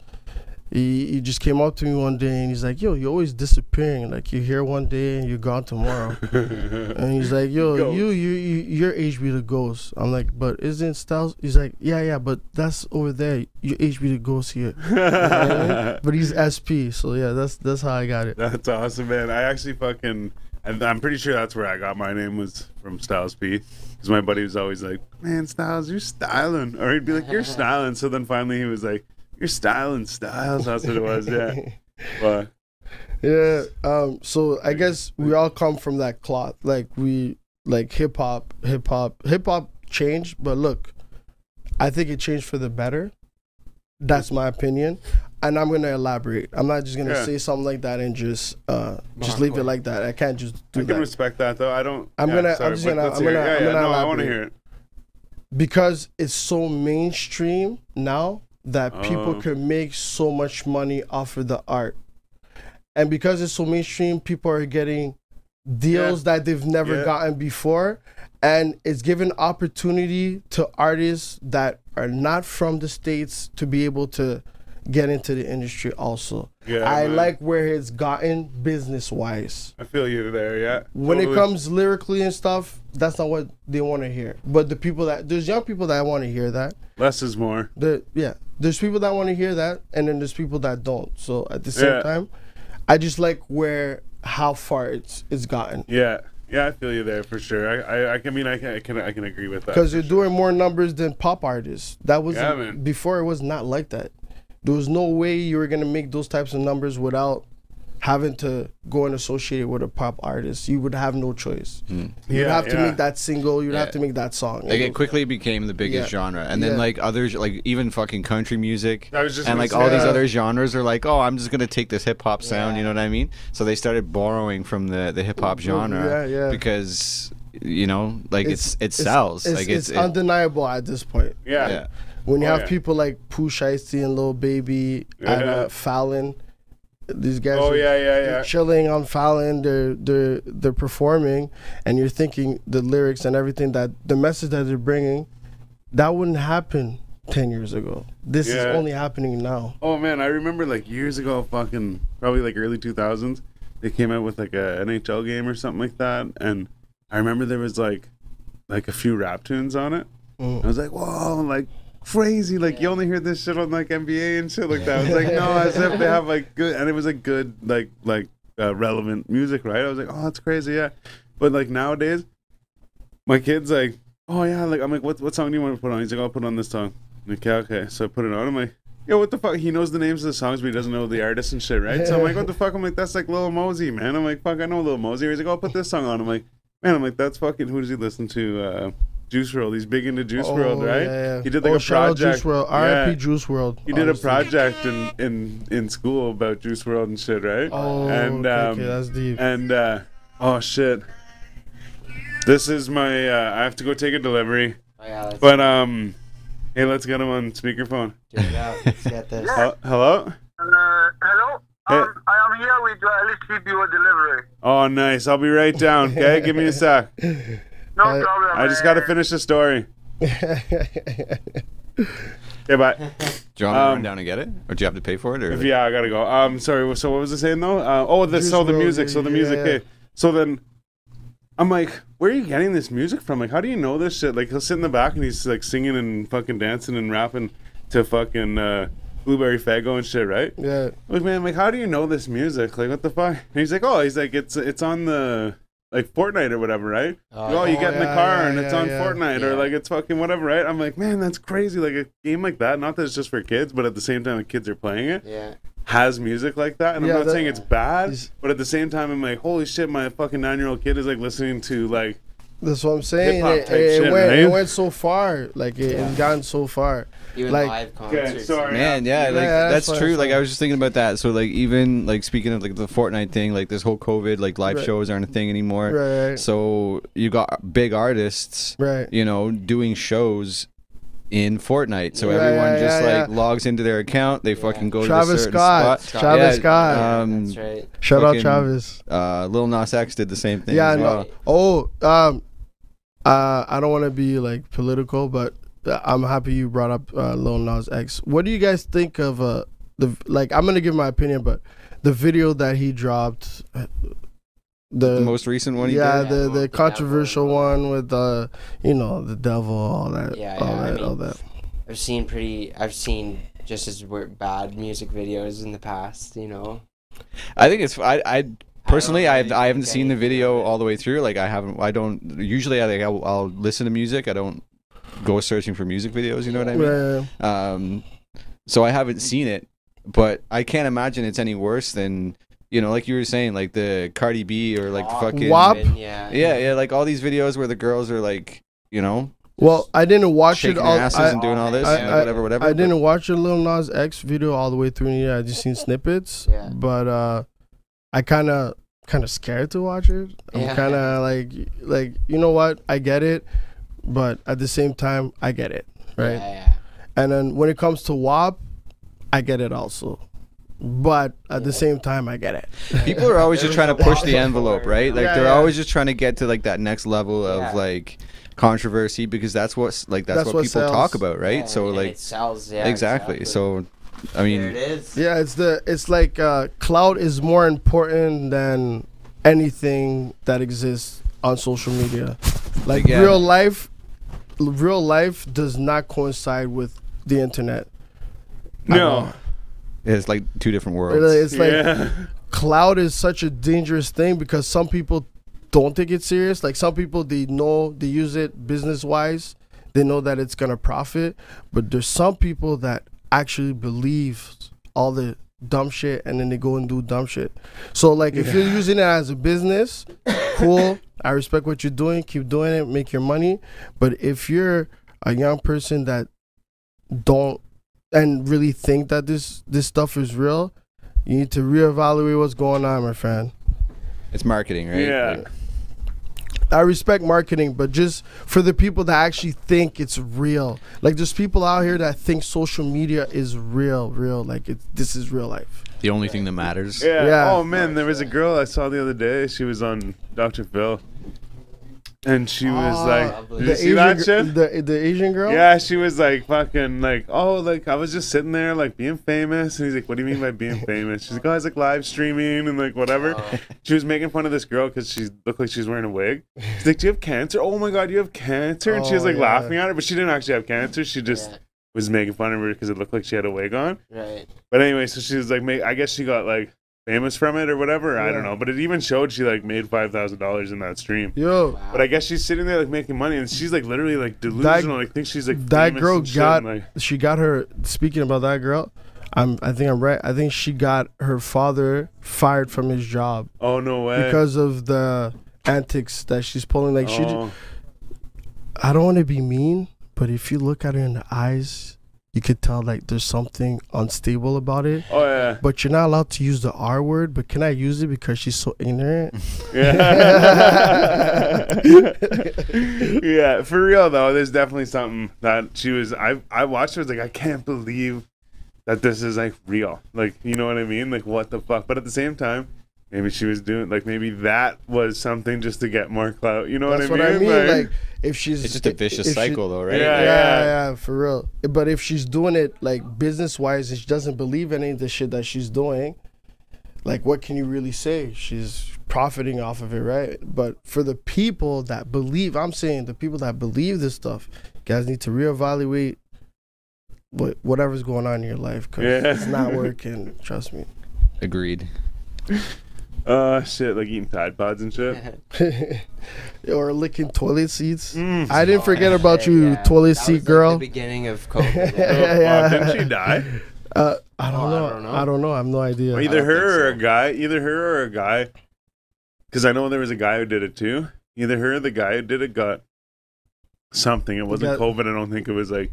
He, he just came up to me one day and he's like, "Yo, you're always disappearing. Like you're here one day and you're gone tomorrow." And he's like, "Yo, Ghost. you, you, you, you're HB the Ghost." I'm like, "But isn't Styles?" He's like, "Yeah, yeah, but that's over there. Your age HB the Ghost here." but he's SP, so yeah, that's that's how I got it. That's awesome, man. I actually fucking, and I'm pretty sure that's where I got my name was from Styles P. Because my buddy was always like, "Man, Styles, you're styling," or he'd be like, "You're styling." So then finally he was like, "You're styling, Styles." That's what it was. Yeah. But yeah. Um. So I guess we all come from that cloth. Like we like hip hop. Hip hop. Hip hop changed, but look, I think it changed for the better. That's my opinion, and I'm gonna elaborate. I'm not just gonna Yeah. say something like that and just uh just leave it like that. I can't just do I can that respect that though. I don't. I'm yeah, gonna- I'm just gonna- I'm gonna- Yeah, I'm yeah, gonna no, I want to hear it. because it's so mainstream now that people Oh. can make so much money off of the art. And because it's so mainstream, people are getting deals that they've never Yeah. gotten before. And it's given opportunity to artists that are not from the States to be able to get into the industry also. Yeah, I man. like where it's gotten business wise I feel you there. Yeah. when it comes lyrically and stuff, that's not what they want to hear. But the people that there's young people that want to hear that. less is more. The yeah, there's people that want to hear that, and then there's people that don't. So at the same Yeah. time, I just like where how far it's it's gotten Yeah. Yeah, I feel you there for sure. I, I, I can mean, I can, I can, I can agree with that. because for they're doing more numbers than pop artists. That was Yeah, before. It was not like that. There was no way you were gonna make those types of numbers without having to go and associate it with a pop artist. You would have no choice. You'd Yeah, have to yeah. make that single. You'd have to make that song. Like it quickly became the biggest Yeah. genre, and then Yeah. like others, like even fucking country music, I was just and gonna like all say these other genres are like, oh, I'm just gonna take this hip hop sound, you know what I mean? So they started borrowing from the the hip hop genre, Yeah, yeah. because you know, like it's, it sells, It's, like it's, it's, it- undeniable at this point. Yeah. yeah. When you Oh, have yeah. people like Pooh Shiesty and Lil Baby at Yeah. uh, Fallon, these guys Oh are yeah, yeah, yeah. chilling on Fallon. They're they're they're performing, and you're thinking the lyrics and everything that the message that they're bringing, that wouldn't happen ten years ago. This is only happening now. Oh man, I remember like years ago, fucking probably like early two thousands, they came out with like a NHL game or something like that, and I remember there was like like a few rap tunes on it. Mm. I was like, whoa, like crazy, like you only hear this shit on like NBA and shit like that. I was like, no, as if they have like good, and it was like good, like like uh, relevant music, right? I was like, oh, that's crazy, yeah. But like nowadays, my kid's like, oh yeah, like I'm like, what what song do you want to put on? He's like, I'll put on this song. I'm like, yeah, okay. So I put it on. I'm like, yo, what the fuck? He knows the names of the songs, but he doesn't know the artists and shit, right? So I'm like, what the fuck? I'm like, that's like Lil Mosey, man. I'm like, fuck, I know Lil Mosey. He's like, oh, put this song on. I'm like, man, I'm like, that's fucking. Who does he listen to? Uh, Juice WRLD. He's big into Juice WRLD, Oh, right? yeah, yeah. He did like oh, a shout out project. Juice WRLD. Yeah. Juice WRLD. He did a project in in in school about Juice WRLD and shit, right? Oh, and okay, um, okay, that's deep. and uh, oh shit, this is my. Uh, I have to go take a delivery, Oh, yeah, let's but um, hey, let's get him on speakerphone. check it out. Let's get this. Hel- hello. Uh, hello? Hey. Um, I am here with uh, LCBO delivery. Oh, nice. I'll be right down. Okay, give me a sec. No I- problem. I just got to finish the story. Okay, bye. Do you want me to Um, run down and get it, or do you have to pay for it? Or If- yeah, I gotta go. Um, sorry. So what was I saying though? Uh, oh, the Juice so the music. So the music. yeah. Okay. So then, I'm like, where are you getting this music from? Like, how do you know this shit? Like, he'll sit in the back and he's like singing and fucking dancing and rapping to fucking uh, Blueberry Faygo and shit, right? yeah. I'm like, man, like, how do you know this music? Like, what the fuck? And he's like, oh, he's like, it's it's on the like Fortnite or whatever, right? Oh, you Oh, get in the car yeah, and it's yeah, on. Fortnite or like it's fucking whatever, right? I'm like, man, that's crazy. Like a game like that, not that it's just for kids, but at the same time, the kids are playing it Yeah. has music like that, and I'm not that- saying it's bad, but at the same time, I'm like, holy shit, my fucking nine year old kid is like listening to like, That's what I'm saying. It, it, shit, went, right? it went so far. Like it, it's gotten so far. Even Like- live okay, concerts. sorry, Man, yeah, like Yeah, that's, that's true. Like I was just thinking about that. So like even like speaking of like the Fortnite thing, like this whole COVID, like live Right. shows aren't a thing anymore. Right. So you got big artists, Right. you know, doing shows in Fortnite. So Yeah, everyone yeah, just yeah, like yeah. logs into their account. They fucking go to Travis a certain Scott. spot. Travis Yeah, Scott. Um, That's right. Shout out Travis. uh, Lil Nas X did the same thing. Yeah, I as know. well. Oh, um, uh, I don't want to be like political, but I'm happy you brought up uh, Lil Nas X. What do you guys think of uh the like? I'm gonna give my opinion, but the video that he dropped, uh, the, The most recent one he yeah, did. the Yeah, the the controversial devil. one with the you know the devil, all that, Yeah, all yeah, I that, mean- all that. I've seen pretty. I've seen just as bad music videos in the past. You know. I think it's I I personally I, really I haven't seen the video all the way through. Like I haven't. I don't usually. I think I'll, I'll listen to music. I don't go searching for music videos. You know what I mean? Yeah, Um, so I haven't seen it, but I can't imagine it's any worse than you know, like you were saying, like the Cardi B or like the fucking WAP? Yeah. Yeah, yeah, like all these videos where the girls are like, you know, well, I didn't watch it all. asses I, and doing all this, I- and I- whatever, whatever. I didn't watch the Lil Nas X video all the way through. Yeah, I just seen snippets. Yeah. But uh, I kind of kind of scared to watch it. I'm Yeah. kind of like like you know what? I get it, but at the same time, I get it, right? Yeah, yeah. And then when it comes to WAP, I get it also. But at the same time, I get it. people are always just trying to push the envelope, right? Like Yeah, they're yeah. always just trying to get to like that next level of Yeah. like controversy because that's what's like that's, That's what, what people sells. talk about, right? Yeah, so and like it sells. Yeah. exactly. So I there it mean, is. Yeah, it's the it's like uh, cloud is more important than anything that exists on social media. Like Again. real life, real life does not coincide with the internet. no, it's like two different worlds. It's like yeah, cloud is such a dangerous thing because some people don't take it serious. Like some people, they know they use it business wise. They know that it's gonna profit, but there's some people that actually believe all the dumb shit and then they go and do dumb shit. So like if you're using it as a business, cool. I respect what you're doing. Keep doing it. Make your money. But if you're a young person that don't and really think that this this stuff is real, you need to reevaluate what's going on, my friend. It's marketing, right? yeah. Like, I respect marketing, but just for the people that actually think it's real, like there's people out here that think social media is real, real. Like it, this is real life. the only thing that matters. Yeah. Yeah. Oh man, there was a girl I saw the other day. She was on Dr. Phil, and she was Oh, like, "Did you The see Asian, that shit?" the the Asian girl. Yeah, she was like fucking like, oh, like I was just sitting there like being famous, and he's like, what do you mean by being famous? She's like, oh, I was like live streaming and like whatever. Oh. She was making fun of this girl because she looked like she's wearing a wig. She's like, do you have cancer? Oh my god, you have cancer! And she was Oh, like yeah. laughing at her, but she didn't actually have cancer. She just Yeah, was making fun of her because it looked like she had a wig on. right. But anyway, so she was like, make, I guess she got like famous from it or whatever. I don't know, but it even showed she like made five thousand dollars in that stream. Yo, But I guess she's sitting there like making money, and she's like literally like delusional. like thinks she's like that girl got like, she got her speaking about that girl i'm i think i'm right i think she got her father fired from his job oh no way. because of the antics that she's pulling like she oh, i don't want to be mean but if you look at her in the eyes you could tell like there's something unstable about it oh yeah, but you're not allowed to use the r word but can i use it because she's so ignorant yeah, yeah. For real though, there's definitely something that she was. I I watched her. I was like, I can't believe that this is like real. Like, you know what I mean? Like, what the fuck? But at the same time. Maybe she was doing like maybe that was something just to get more clout. You know that's what what I i mean? mean like if she's It's just a vicious if she- cycle, though, right? Yeah, yeah, yeah. yeah, for real. But if she's doing it like business wise and she doesn't believe any of the shit that she's doing, like what can you really say? She's profiting off of it, right? But for the people that believe, I'm saying the people that believe this stuff, you guys need to reevaluate what whatever's going on in your life because Yeah. it's not working. Trust me. Agreed. Uh, shit, like eating Tide Pods and shit. or licking toilet seats. Mm. I didn't forget about you, yeah. toilet That was, seat like, girl. the beginning of COVID. Oh, Yeah, fuck, yeah. Didn't she die? Uh, I don't, Oh, I don't know. I don't know. I have no idea. Either her think or a guy. Either her or a guy. Because I know there was a guy who did it too. Either her or the guy who did it got something. It wasn't got- COVID. I don't think it was like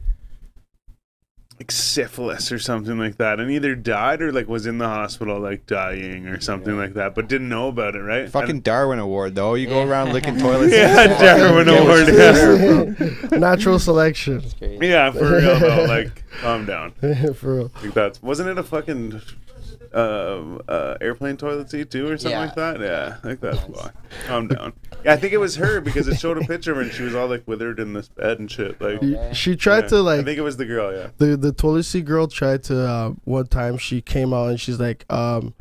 like syphilis or something like that. And either died or like was in the hospital like dying or something like that, but didn't know about it. Right? Fucking Darwin Award, though. You go around licking toilets. Yeah, Darwin Get Award, yeah. Natural selection. It's great. And- yeah, for real though. Like, calm down. For real. Like that's wasn't it a fucking uh, uh, airplane toilet seat too or something Yeah. like that? Yeah, I think that's why. Calm down. Yeah, I think it was her because it showed a picture of her and she was all like withered in this bed and shit. Like, Okay. She tried yeah. to like. I think it was the girl. Yeah. the the toilet seat girl tried to uh, one time she came out and she's like um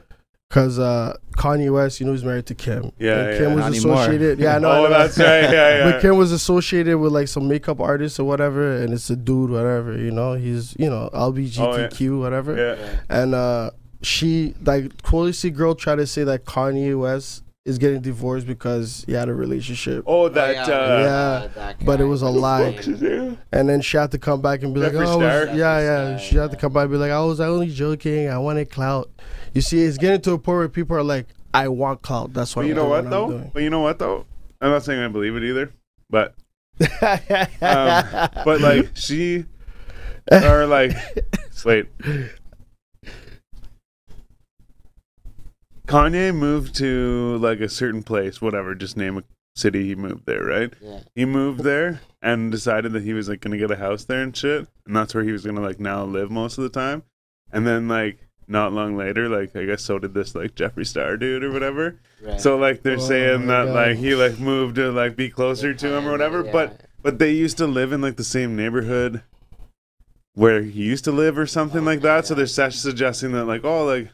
cause uh Kanye West you know he's married to Kim Yeah, and Kim yeah. was Not anymore. associated yeah I know, I oh, know. that's right. Yeah, yeah. but Kim was associated with like some makeup artist or whatever and it's a dude whatever you know he's you know LBGTQ whatever Oh, yeah. Yeah. and uh she like toilet seat girl tried to say that Kanye West is getting divorced because he had a relationship Oh, that. yeah, uh, Yeah. that but it was a lie. What's his name? name? And then she had to come back and be Jeffree like, oh, Star? yeah, yeah. Jeffree She Star, had to come back and be like, I was only joking. I wanted clout. You see, it's getting to a point where people are like, I want clout. That's what But you know doing what though? doing." But you know what though? I'm not saying I believe it either, but um, but like she or like wait. Kanye moved to like a certain place, whatever, just name a city he moved there, right? Yeah. He moved there and decided that he was like gonna get a house there and shit. And that's where he was gonna like now live most of the time. And then like not long later, like I guess so did this like Jeffree Star dude or whatever. Right. So like they're Oh saying that God. like he like moved to like be closer to him or whatever, Yeah. but but they used to live in like the same neighborhood where he used to live or something like Okay, that. So they're suggesting that like oh like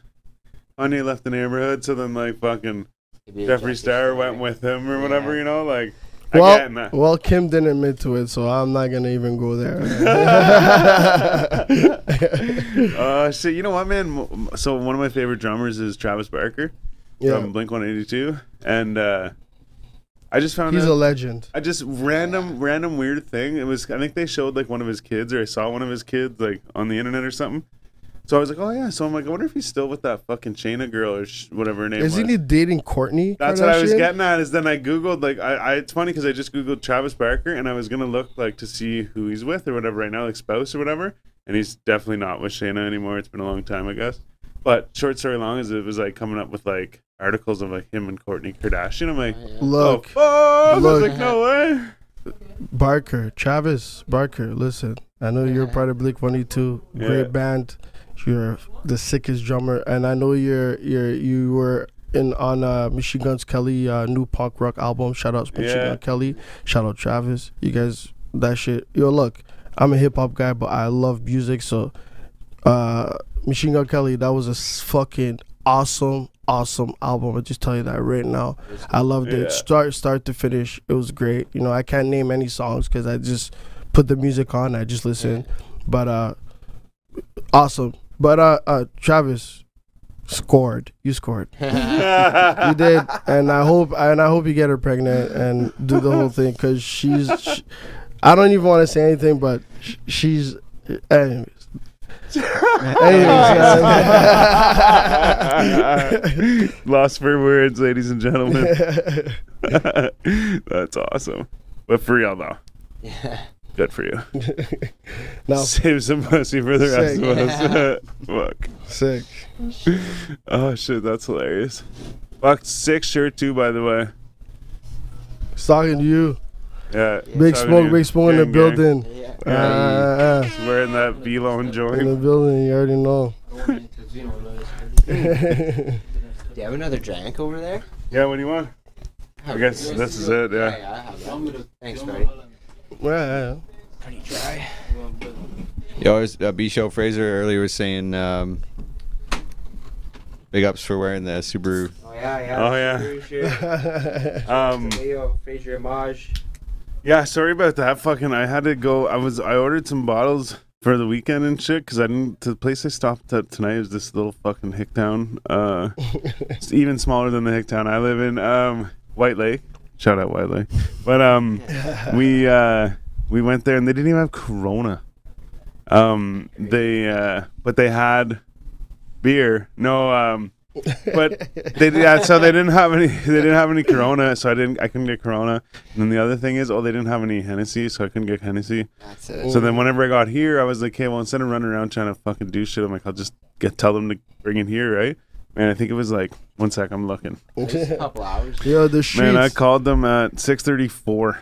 Kanye left the neighborhood, so then like fucking Maybe Jeffree Star went with him or whatever, Yeah. you know, like well, well, Kim didn't admit to it, so I'm not gonna even go there. uh shit, you know what, man? So one of my favorite drummers is Travis Barker yeah, from Blink One Eighty Two, and uh I just found he's out a legend. I just random random weird thing. It was I think they showed like one of his kids or I saw one of his kids like on the internet or something. So I was like, oh yeah. So I'm like, I wonder if he's still with that fucking Shayna girl or sh- whatever her name is. Isn't he dating Kourtney? That's what I was getting at. Is then I googled like I, I it's funny because I just googled Travis Barker and I was gonna look like to see who he's with or whatever right now, like spouse or whatever. And he's definitely not with Shayna anymore. It's been a long time, I guess. But short story long is it was like coming up with like articles of like him and Kourtney Kardashian. I'm like, oh, Look, oh, fuck. I was Look. like, no way. Barker, Travis Barker. Listen, I know you're part of Blink One Eighty Two, Yeah. great band. You're the sickest drummer, and I know you're you're you were in on uh, Machine Guns Kelly uh, new punk rock album. Shout out to Machine Yeah. Gun Kelly. Shout out Travis. You guys, that shit. Yo, look, I'm a hip hop guy, but I love music. So, uh, Machine Gun Kelly, that was a fucking awesome, awesome album. I just tell you that right now. I loved Yeah. it, start start to finish. It was great. You know, I can't name any songs because I just put the music on. I just listen. But uh, awesome. But uh, uh, Travis, scored. You scored. You did, and I hope and I hope you get her pregnant and do the whole thing because she's. She, I don't even want to say anything, but sh- she's. Anyways. Anyways, Lost for words, ladies and gentlemen. That's awesome. But for real though, Yeah. Good for you. now Save some pussy for the rest of us. Fuck. sick. Oh shit, that's hilarious. Fuck, sick shirt too, by the way. It's talking to you. Yeah. Big talking smoke, big smoke in the gang, gang. building. Yeah. Uh, uh, He's wearing that V-Lone joint. in the building, you already know. Do you have another drink over there? Yeah, what do you want? I guess this is it, yeah. Yeah, I. Thanks, buddy. Yeah, Pretty dry. Yo, was, uh, B Show Fraser earlier was saying um, big ups for wearing the Subaru. Oh yeah, yeah. Oh, yeah. Screw shit. yeah. Um, Leo, Fraser, Maj. yeah, sorry about that. Fucking, I had to go. I was, I ordered some bottles for the weekend and shit because I didn't. The place I stopped at tonight is this little fucking hick town. Uh, it's even smaller than the hick town I live in. Um, White Lake. Shout out Lake. But um, we uh, we went there and they didn't even have Corona. Um, they uh, but they had beer. No, um, but they yeah, so they didn't have any. They didn't have any Corona, so I didn't. I couldn't get Corona. And then the other thing is, oh, they didn't have any Hennessy, so I couldn't get Hennessy. That's it. So then whenever I got here, I was like, okay, well, instead of running around trying to fucking do shit, I'm like, I'll just get tell them to bring it here, right? And I think it was like one sec, I'm looking. Just a couple hours. Yo, the streets. Man, I called them at 6:34,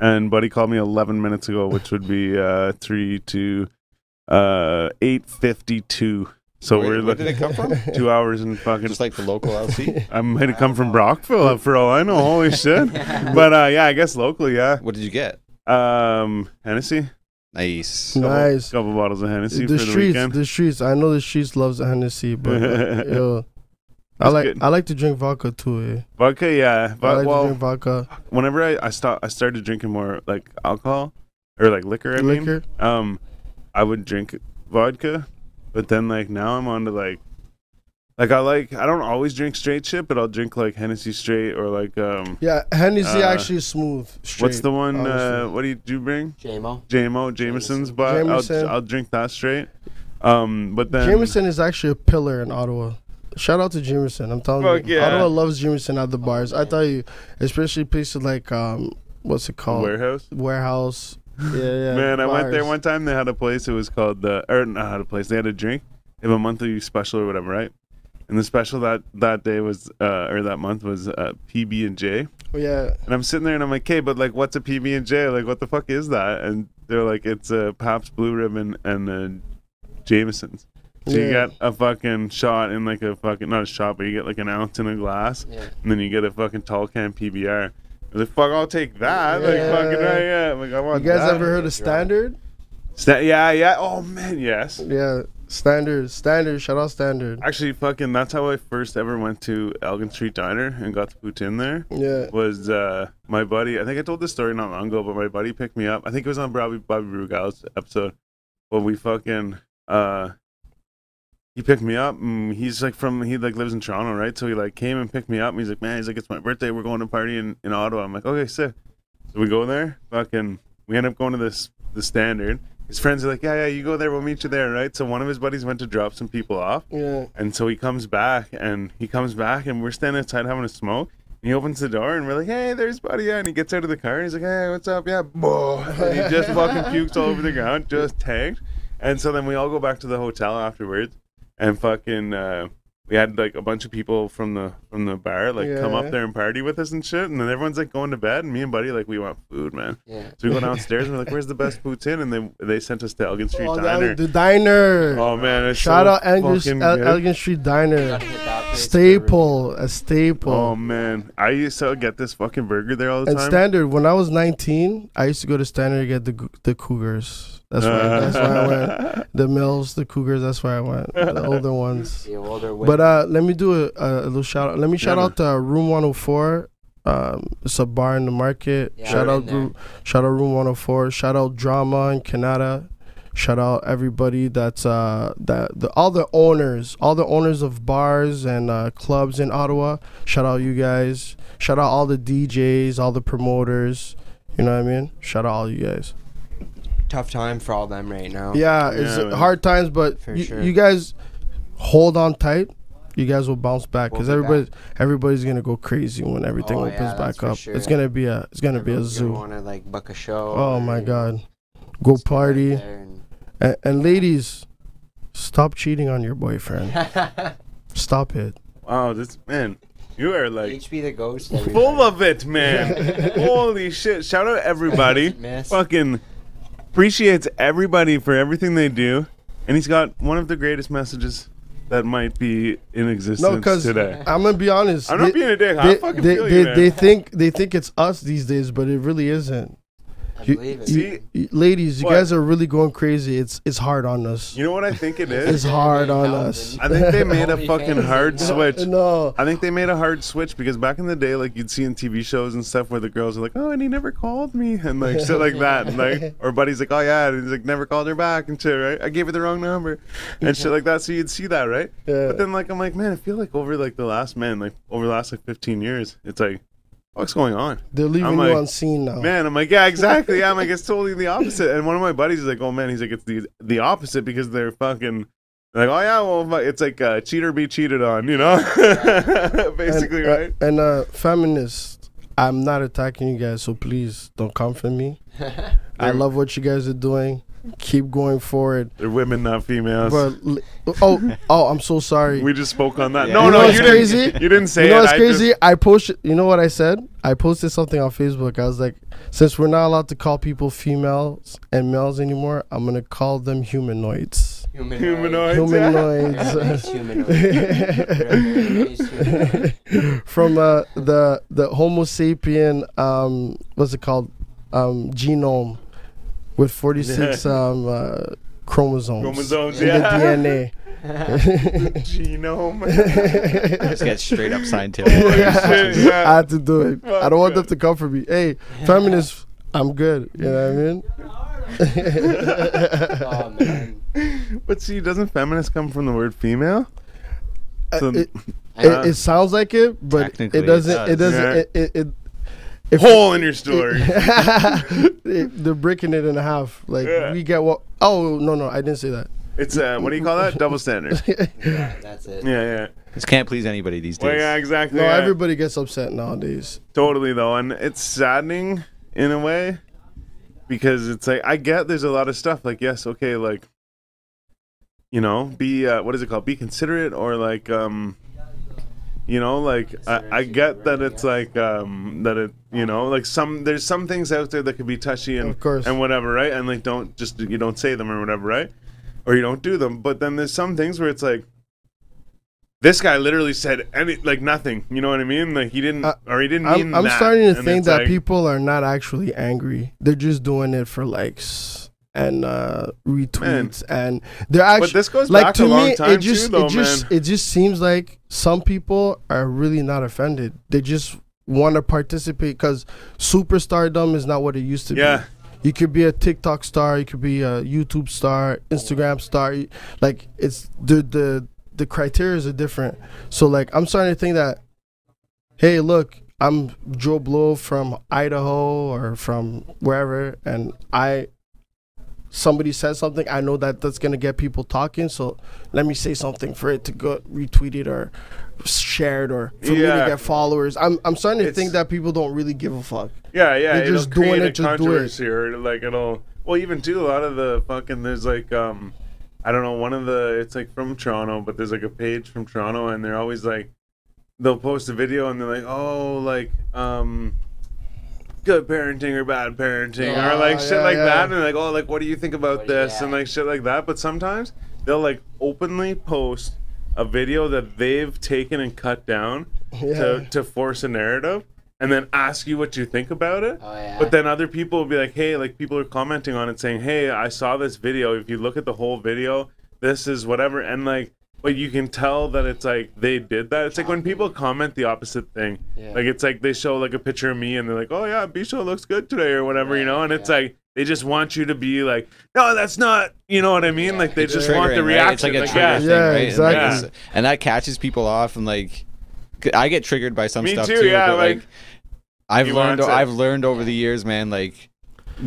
and Buddy called me 11 minutes ago, which would be uh three to uh 8:52. So where, we're where did it come from? two hours and fucking. Just like the local LC. I might have come from Brockville for all I know. Holy shit! But uh, yeah, I guess locally, yeah. What did you get? Um, Hennessy, Nice. nice. couple bottles of Hennessy The for the streets, weekend. the streets. I know the streets loves Hennessy, but uh, yo, I like good. I like to drink vodka too. Eh? Vodka, yeah. I But like to drink vodka, whenever I I start I started drinking more like alcohol or like liquor. I mean, liquor. um, I would drink vodka, but then like now I'm on to like, like I like I don't always drink straight shit, but I'll drink like Hennessy straight or like um, Yeah, Hennessy Uh, actually is smooth. Straight, what's the one? Uh, what do you do bring? JMO. JMO, Jameson's, but Jameson. I'll I'll drink that straight. Um, but then Jameson is actually a pillar in Ottawa. Shout out to Jameson. I'm telling Fuck you, yeah. Ottawa loves Jameson at the bars. I tell you, especially places like um, what's it called? warehouse. Warehouse. Yeah, yeah. Man, I went there one time. They had a place. It was called the or not had a place. They had a drink. They have a monthly special or whatever, right? And the special that that day was uh, or that month was uh, PB and J. Oh yeah, And I'm sitting there and I'm like, okay, but like, what's a PB and J? Like, what the fuck is that? And they're like, it's a Pabst Blue Ribbon and a Jameson's. So you Yeah. get a fucking shot in like a fucking not a shot, but you get like an ounce in a glass, Yeah. and then you get a fucking tall can PBR. I was like, fuck, I'll take that. Like, Yeah. fucking right, yeah. I'm like, I you want guys that. ever heard of Standard? Sta- yeah, yeah. Oh man, yes. Yeah, Standard. Standard. Shout out Standard. Actually, fucking, that's how I first ever went to Elgin Street Diner and got the poutine there. Yeah. Was uh, my buddy? I think I told this story not long ago, but my buddy picked me up. I think it was on Bobby Bobby Rugal's episode. But we fucking uh, he picked me up. And he's like from he like lives in Toronto, right? So he like came and picked me up. And he's like, man, he's like, it's my birthday. We're going to party in in Ottawa. I'm like, okay, sick. So we go there. Fucking, we end up going to this the standard. His friends are like, yeah, yeah, you go there. We'll meet you there, right? So one of his buddies went to drop some people off. Yeah. And so he comes back and he comes back and we're standing outside having a smoke. And he opens the door and we're like, hey, there's Buddy. Yeah. And he gets out of the car and he's like, hey, what's up? Yeah. And he just fucking pukes all over the ground, just tanked. And so then we all go back to the hotel afterwards and fucking, uh, we had like a bunch of people from the from the bar like come up there and party with us and shit and then everyone's like going to bed and me and buddy like we want food man Yeah. so we go downstairs and we're like where's the best poutine and they they sent us to Elgin Street Oh, Diner that- the diner. oh man it's Shout so out Elgin, fucking El- Elgin Street Diner. Gotta hit that place Staple, a staple. Oh man, I used to get this fucking burger there all the and time. Standard, when I was 19, I used to go to Standard to get the the Cougars. That's why. that's why I went. The Mills, the Cougars. That's where I went. The older ones. The older way. But uh, let me do a, a little shout out. Let me shout Yeah, out to Room 104. Um, it's a bar in the market. Yeah, shout I've out, been there. Room, shout out Room 104. Shout out Drama in Canada. Shout out everybody that's uh that the all the owners, all the owners of bars and uh, clubs in Ottawa. Shout out you guys. Shout out all the DJs, all the promoters. You know what I mean? Shout out all you guys. Tough time for all them right now. Yeah, it's Yeah, uh, hard times, but For you, sure. you guys hold on tight. You guys will bounce back We'll because be everybody everybody's gonna go crazy when everything Oh, opens yeah, that's back for up. sure. It's gonna be a it's gonna be a zoo. Want to like book a show? Oh my you god, go just go out party there and- and, and ladies, stop cheating on your boyfriend. Stop it. Wow, this man, you are like HB the ghost. full everybody. of it, man. Holy shit! Shout out everybody. Miss. Fucking appreciates everybody for everything they do, and he's got one of the greatest messages that might be in existence No, because today. I'm gonna be honest. I'm not they- being a dick. I fucking they, feel they, you, man. they think they think it's us these days, but it really isn't. I You- believe it. See, ladies, you What? guys are really going crazy. It's it's hard on us. you know what I think it is? It's hard on us. I think they made a fucking hard switch. No, I think they made a hard switch because back in the day, like you'd see in TV shows and stuff where the girls are like, "Oh, and he never called me," and like shit like that, and like or buddy's like, "Oh yeah," and he's like, "Never called her back," and shit, right? I gave her the wrong number, and shit like that. So you'd see that, right? Yeah. But then like I'm like, man, I feel like over like the last man, like over the last like 15 years, it's like, what's going on? they're leaving I'm you like, on scene now. Man, I'm like, yeah, exactly. Yeah, I'm like, it's totally the opposite. And one of my buddies is like, oh man, he's like, it's the the opposite because they're fucking like, oh yeah, well, it's like uh, cheater be cheated on, you know? Basically, and, uh, right? and uh, feminists, I'm not attacking you guys, so please don't come for me. I love what you guys are doing. Keep going forward. They're women, not females. But oh, oh, I'm so sorry. we just spoke on that. Yeah. No, You no, what's you crazy? didn't. You didn't say you know it. what's I crazy? just- I posted. You know what I said? I posted something on Facebook. I was like, since we're not allowed to call people females and males anymore, I'm gonna call them humanoids. Humanoids. Humanoids. Nice humanoid. Nice humanoid. From uh, the the Homo sapien, um, what's it called, um, genome, with 46 um, uh, chromosomes. Chromosomes, in yeah. the DNA. Genome. Just get straight up scientific. Shit, yeah. I had to do it. I don't want them to come for me. Hey, feminists, I'm good. You know what I mean? Oh. But see, doesn't feminist come from the word female? So- Uh, it, I- it, it sounds like it, but it it doesn't. It, does. doesn't. Yeah. It, it, it, if- Hole in your story. it- they're breaking it in half. Like Yeah. we get what? Oh no, no, I didn't say that. It's uh, what do you call that? Double standard. yeah, that's it. Yeah, yeah. Just can't please anybody these days. Well, yeah, exactly. No, yeah. everybody gets upset nowadays. Totally though, and it's saddening in a way because it's like I get there's a lot of stuff like yes, okay, like you know, be uh, what is it called? Be considerate or like um you know, like I, I get that it's like um that it you know, like some there's some things out there that could be touchy and Of course. and whatever, right? And like don't just you don't say them or whatever, right? Or you don't do them. But then there's some things where it's like this guy literally said any like nothing. You know what I mean? Like he didn't, Uh, or he didn't mean I'm, I'm starting to And think that like- people are not actually angry. They're just doing it for likes and uh, retweets, and they're actually But this goes like back to a long me. time it just too, though, it just man. it just seems like some people are really not offended. They just want to participate because superstardom is not what it used to be. Yeah, be. You could be a TikTok star, you could be a YouTube star, Instagram star. Like it's the the the criteria are different. So like I'm starting to think that, hey, look, I'm Joe Blow from Idaho or from wherever, and I somebody says something, I know that that's gonna get people talking. So let me say something for it to go retweeted or shared or for me to get followers. I'm I'm starting to It's- think that people don't really give a fuck. yeah, yeah. They're just doing it a to do it. controversy or like it'll. Well, even too, a lot of the fucking there's like um, I don't know, one of the it's like from Toronto, but there's like a page from Toronto, and they're always like, they'll post a video and they're like, oh, like um. Good parenting or bad parenting, or like shit yeah, like yeah. that, and like, oh, like, what do you think about What- this, yeah. and like shit like that. But sometimes they'll like openly post a video that they've taken and cut down Yeah. to, to force a narrative and then ask you what you think about it. Oh yeah. But then other people will be like, hey, like people are commenting on it saying, hey, I saw this video. If you look at the whole video, this is whatever. And like, but you can tell that it's like they did that. It's like when people comment the opposite thing. Yeah. Like it's like they show like a picture of me and they're like, oh yeah, Bisho looks good today or whatever, you know? And it's like, they just want you to be like, no, that's not. You know what I mean? Like they It's just want the triggering, right? It's like a like, trigger yeah. thing, Yeah, right? exactly. And, like, and that catches people off, and like, I get triggered by some Me stuff too, too. yeah, but, like, like, I've learned. I've learned over the years, man, like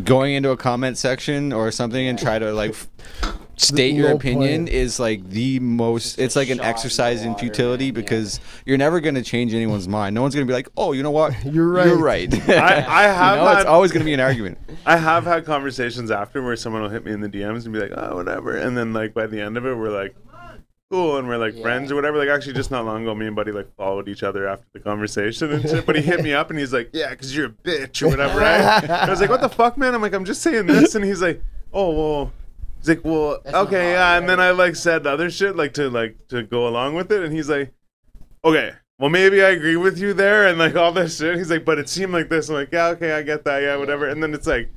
going into a comment section or something and try to like f- state your opinion point. is like the most. It's like an shot in exercise the in futility man, yeah. because you're never gonna change anyone's mind. No one's gonna be like, oh, you know what? You're right. You're right. I, I have you know, had, it's always gonna be an argument. I have had conversations after where someone will hit me in the DMs and be like, oh, whatever. And then, like, by the end of it, we're like, cool. And we're like Yeah. friends or whatever. Like, actually, just not long ago, me and Buddy, like, followed each other after the conversation and shit. But he hit me up and he's like, yeah, because you're a bitch or whatever. Right? I was like, what the fuck, man? I'm like, I'm just saying this. And he's like, oh, well. He's like, well, That's okay, yeah. And then? I, like, said other shit, like, to, like, to go along with it. And he's like, okay. Well, maybe I agree with you there, and like all this shit. He's like, but it seemed like this. I'm like, yeah, okay, I get that, yeah, whatever. And then it's like,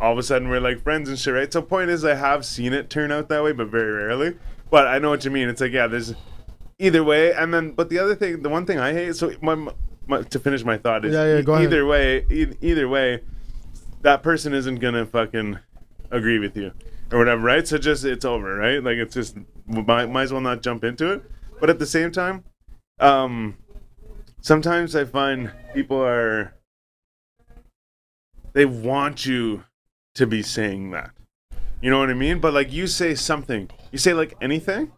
all of a sudden we're like friends and shit, right? So point is, I have seen it turn out that way, but very rarely. But I know what you mean. It's like, yeah, there's either way, and then, but the other thing, the one thing I hate. So my, my to finish my thought is, Yeah, yeah, go ahead. either way, e- either way, that person isn't gonna fucking agree with you or whatever, right? So just it's over, right? Like it's just might, might as well not jump into it. But at the same time, um, sometimes I find people are they want you to be saying that. You know what I mean? But like you say something, you say like anything,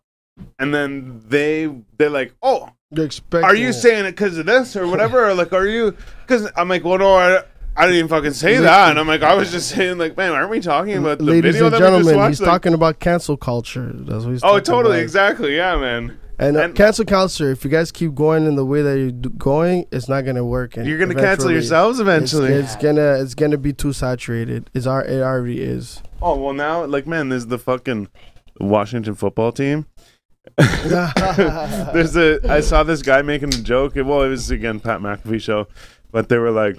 and then they they're like, oh, You're expecting are you saying it because of this or whatever? or like, are you? Because I'm like, well, no, I, I didn't even fucking say that. And I'm like, I was just saying, like, man, aren't we talking about the Ladies video and that we just watched? he's Like- talking about cancel culture. That's what he's oh, talking totally, about. exactly, yeah, man. And, uh, And- cancel culture. If you guys keep going in the way that you're d- going, it's not gonna work. And You're gonna cancel eventually yourselves It's, eventually. it's gonna it's gonna be too saturated. It's our it already is. oh well, now like, man, there's the fucking Washington football team. There's a. I saw this guy making a joke. Well, it was again Pat McAfee show, but they were like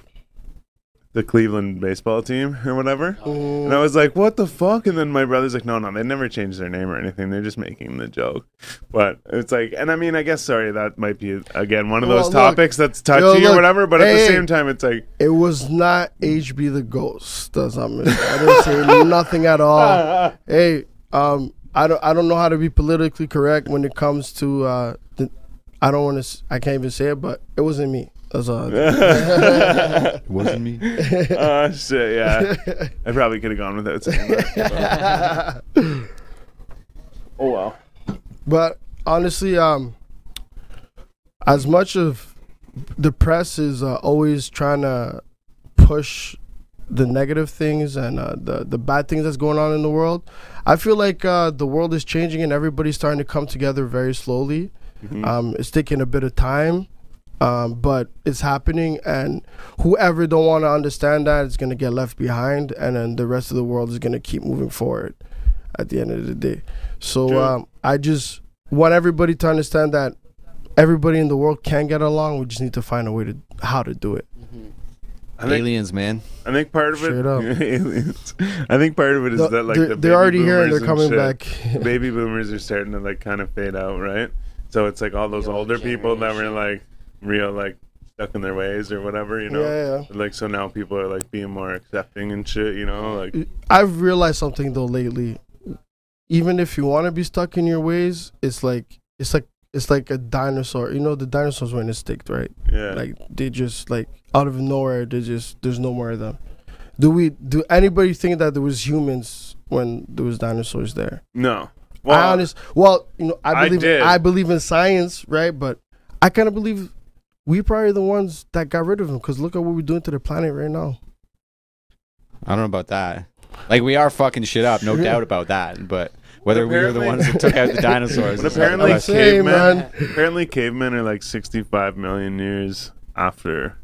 the Cleveland baseball team or whatever. And I was like, "What the fuck?" And then my brother's like, "No, no, they never changed their name or anything. They're just making the joke." But it's like, and I mean, I guess sorry, that might be again one of those look. topics that's touchy Yo, or look. whatever. But at the same time, it's like, It was not HB the Ghost. That's not me. I didn't say nothing at all. Hey, um, I don't I don't know how to be politically correct when it comes to uh, the, I don't want to I can't even say it, but it wasn't me. That's all. It wasn't me. oh shit, yeah. I probably could have gone without saying that. oh well. But honestly, um, as much of the press is uh, always trying to push the negative things and uh, the the bad things that's going on in the world, I feel like uh, the world is changing and everybody's starting to come together very slowly. Um, it's taking a bit of time, um, but it's happening, and whoever don't want to understand that is gonna get left behind, and then the rest of the world is gonna keep moving forward. At the end of the day, so um, I just want everybody to understand that everybody in the world can get along. We just need to find a way to how to do it. I think, Aliens, man. I think part of it. Up. aliens. I think part of it is The- that like they're, the they're baby already here and boomers they're coming shit, back. baby boomers are starting to like kind of fade out, right? So it's like all those The old older people that were like real like stuck in their ways or whatever, you know. Yeah, Like so now people are like being more accepting and shit, you know, like I've realized something though lately. Even if you want to be stuck in your ways, it's like it's like it's like a dinosaur. You know, the dinosaurs were extinct, right? yeah. Like they just like out of nowhere, they just there's no more of them. Do we? Do anybody think that there was humans when there was dinosaurs there? no. I honest. Well, you know, I I believe did. I believe in science, right? But I kind of believe we probably the ones that got rid of them because look at what we're doing to the planet right now. I don't know about that. Like we are fucking shit up, no doubt about that. But whether we were the ones that took out the dinosaurs, But apparently question. Same, cavemen man. apparently cavemen are like 65 million years after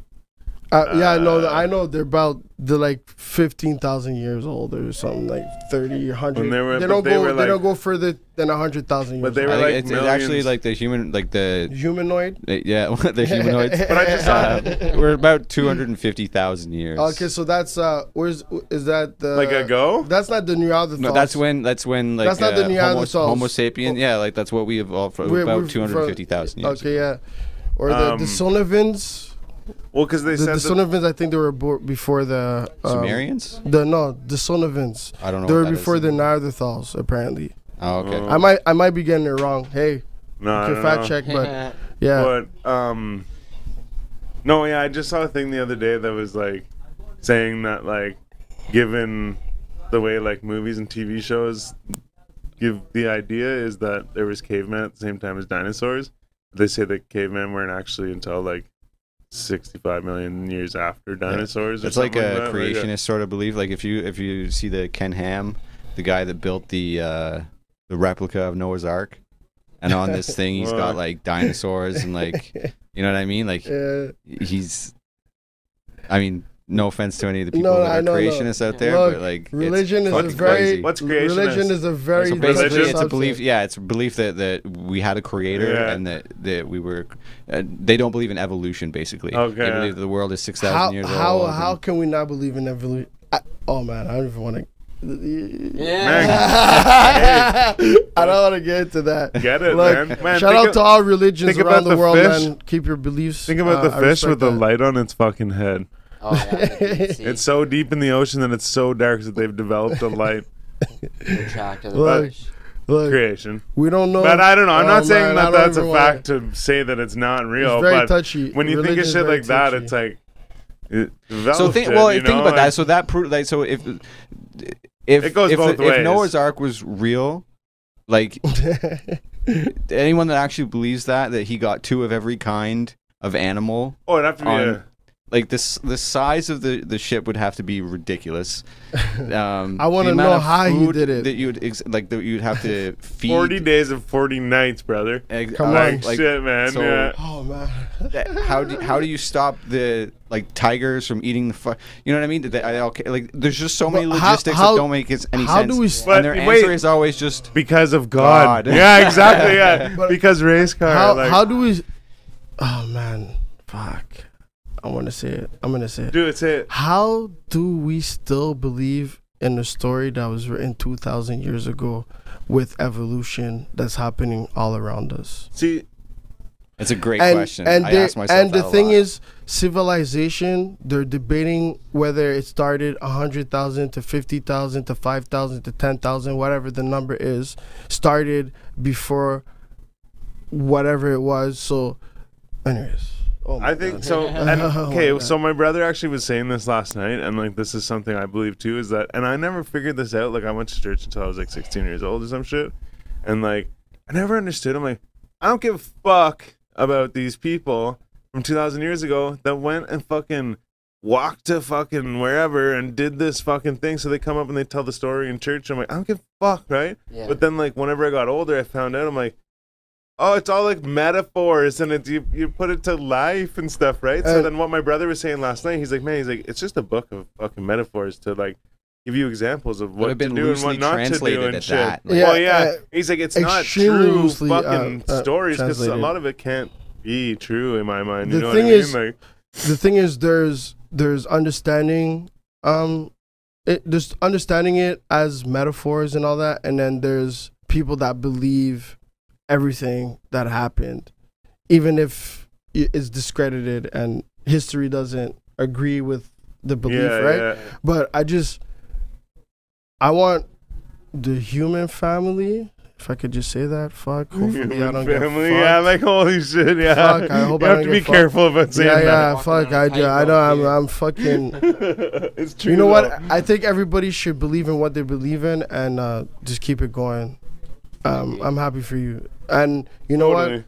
Uh, yeah, I know. that- Uh, I know they're about they're like fifteen thousand years old or something like 30, 100. They were- but don't they go. they like- don't go further than hundred thousand years. But they old. were I think like it's, it's actually like the human, like the humanoid. yeah, the humanoids. But I just saw Uh, we're about two hundred and fifty thousand years. Okay, so that's uh, where's is that the like a go. That's not the Neanderthals. No, that's when that's when like That's not the uh, Homo, Neanderthals. Homo sapien. Yeah, like that's what we evolved from We're- about two hundred fifty thousand years. Okay, yeah, or the, Um, the Sullivans. Well, because they The, said the that- Sonovans, I think they were bo- before the um, Sumerians? The no, the Sonovans. I don't know. They what were that is. before the Neanderthals, apparently. Oh, okay. Oh. I might I might be getting it wrong. Hey, no, you I can fact know. check, but yeah. But um, no, yeah, I just saw a thing the other day that was like saying that like, given the way like movies and TV shows give the idea is that there was cavemen at the same time as dinosaurs. They say that cavemen weren't actually until like 65 million years after dinosaurs. or It's like a that, creationist sort of belief. Like if you if you see the Ken Ham, the guy that built the uh, the replica of Noah's Ark, and on this thing he's got like dinosaurs and like you know what I mean. Like Yeah. he's, I mean, no offense to any of the people No, that are know, no. creationists out there, Look, but like religion it's is a very crazy. What's religion creationist? is a very So Religion? basically, touchy it's a belief. Yeah, it's a belief that, that we had a creator Yeah. and that, that we were. Uh, they don't believe in evolution. Basically, Okay. they believe that the world is six thousand years how old. how and- can we not believe in evolution? I, oh man, I don't even want to. Yeah. I don't want to get into that. Get it, Look, man. Man, shout out of- to all religions around the, the world, fish. man. Keep your beliefs. Think about uh, the fish respect with the light on its fucking head. Oh yeah. the deep sea. It's so deep in the ocean that it's so dark that they've developed a light The track the Look, fish. Look, creation. we don't know. But I don't know. I'm Oh, not saying man, I that that's a even wanna- fact to say that it's not real. It's very but touchy. when you think of is shit very like that, touchy. it's like. It So developed think it, well, you think know? about that. So that proved like so if if It goes if, both if ways. Noah's Ark was real, like anyone that actually believes that that he got two of every kind of animal, oh, it'd have to be on- a. like this the size of the the ship would have to be ridiculous. Um, I wanna know how you did it. That you'd ex- like that you'd have to feed. 40 days of 40 nights, brother. Ex- Come uh, on. Like, like, shit, man. so- yeah. oh man. that- how do how do you stop the like tigers from eating the fu- You know what I mean? Did they, I, okay, like there's just so many But how- logistics how- that don't make it- any sense. how sense. do we- and But their wait. answer is always just Because of God. God. Yeah, exactly. Yeah. But- because race car. How like, how do we? Oh man, fuck. I want to say it. I'm gonna say it. do it? Say it. How do we still believe in a story that was written 2,000 years ago with evolution that's happening all around us? See, it's a great and question. and, I they- ask myself and the that a thing lot. is, civilization. They're debating whether it started hundred thousand to fifty thousand to five thousand to ten thousand, whatever the number is, started before whatever it was. So, anyways, oh I think God. so. Oh and, Oh my okay, God. so my brother actually was saying this last night, and like this is something I believe too. Is that, and I never figured this out. Like I went to church until I was like 16 years old or some shit, and like I never understood. I'm like, I don't give a fuck about these people from 2,000 years ago that went and fucking walked to fucking wherever and did this fucking thing. So they come up and they tell the story in church. I'm like, I don't give a fuck, right? Yeah. But then, like, whenever I got older, I found out I'm like, oh, it's all like metaphors, and it's you you put it to life and stuff, right? so then, what my brother was saying last night, he's like, man, he's like, it's just a book of fucking metaphors to like give you examples of what have to do and what not to do and shit. that. Yeah, well, yeah, uh, he's like, it's not true loosely, uh, fucking uh, stories because a lot of it can't be true in my mind. The You know thing what I mean? is- like, the thing is there's there's understanding um it there's understanding it as metaphors and all that and then there's people that believe everything that happened even if it's discredited and history doesn't agree with the belief yeah, right yeah. but i just i want the human family if i could just say that fuck hopefully i Human don't get family, fucked. yeah, like holy shit, yeah. Fuck, I hope you I have don't to be fucked. careful about saying yeah, that. yeah, Walking fuck. on I, a do, I know. I'm, I'm fucking. it's true. You know what? I think everybody should believe in what they believe in and uh, just keep it going. Um, I'm happy for you. And you know what? Totally.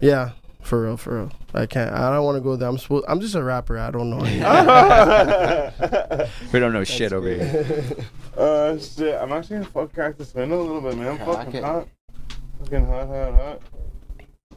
Yeah, for real, for real. I can't. I don't want to go there. I'm supposed. I'm just a rapper. I don't know. we don't know shit over here. uh, shit. I'm actually gonna fuck crack this window a little bit, man. I'm Crack fucking it. hot. Fucking hot, hot, hot.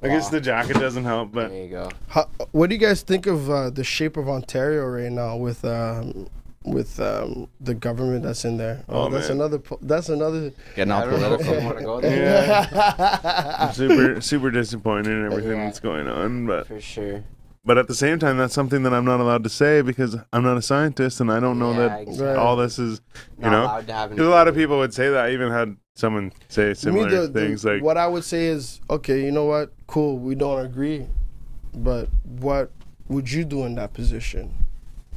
I guess the jacket doesn't help, but There you go. How, what do you guys think of uh, the shape of Ontario right now with um, with um, the government that's in there? Oh, that's man. another. Po- that's another. Getting I all don't know if I political. want to go there. I'm super, super disappointed in everything Yeah. that's going on. But, For sure. but at the same time, that's something that I'm not allowed to say because I'm not a scientist and I don't know Yeah, that exactly. all this is, you Not know. allowed to have Because a lot of people would say that. I even had someone say similar the- the- things like, what I would say is, okay, you know what? Cool, we don't agree, but what would you do in that position?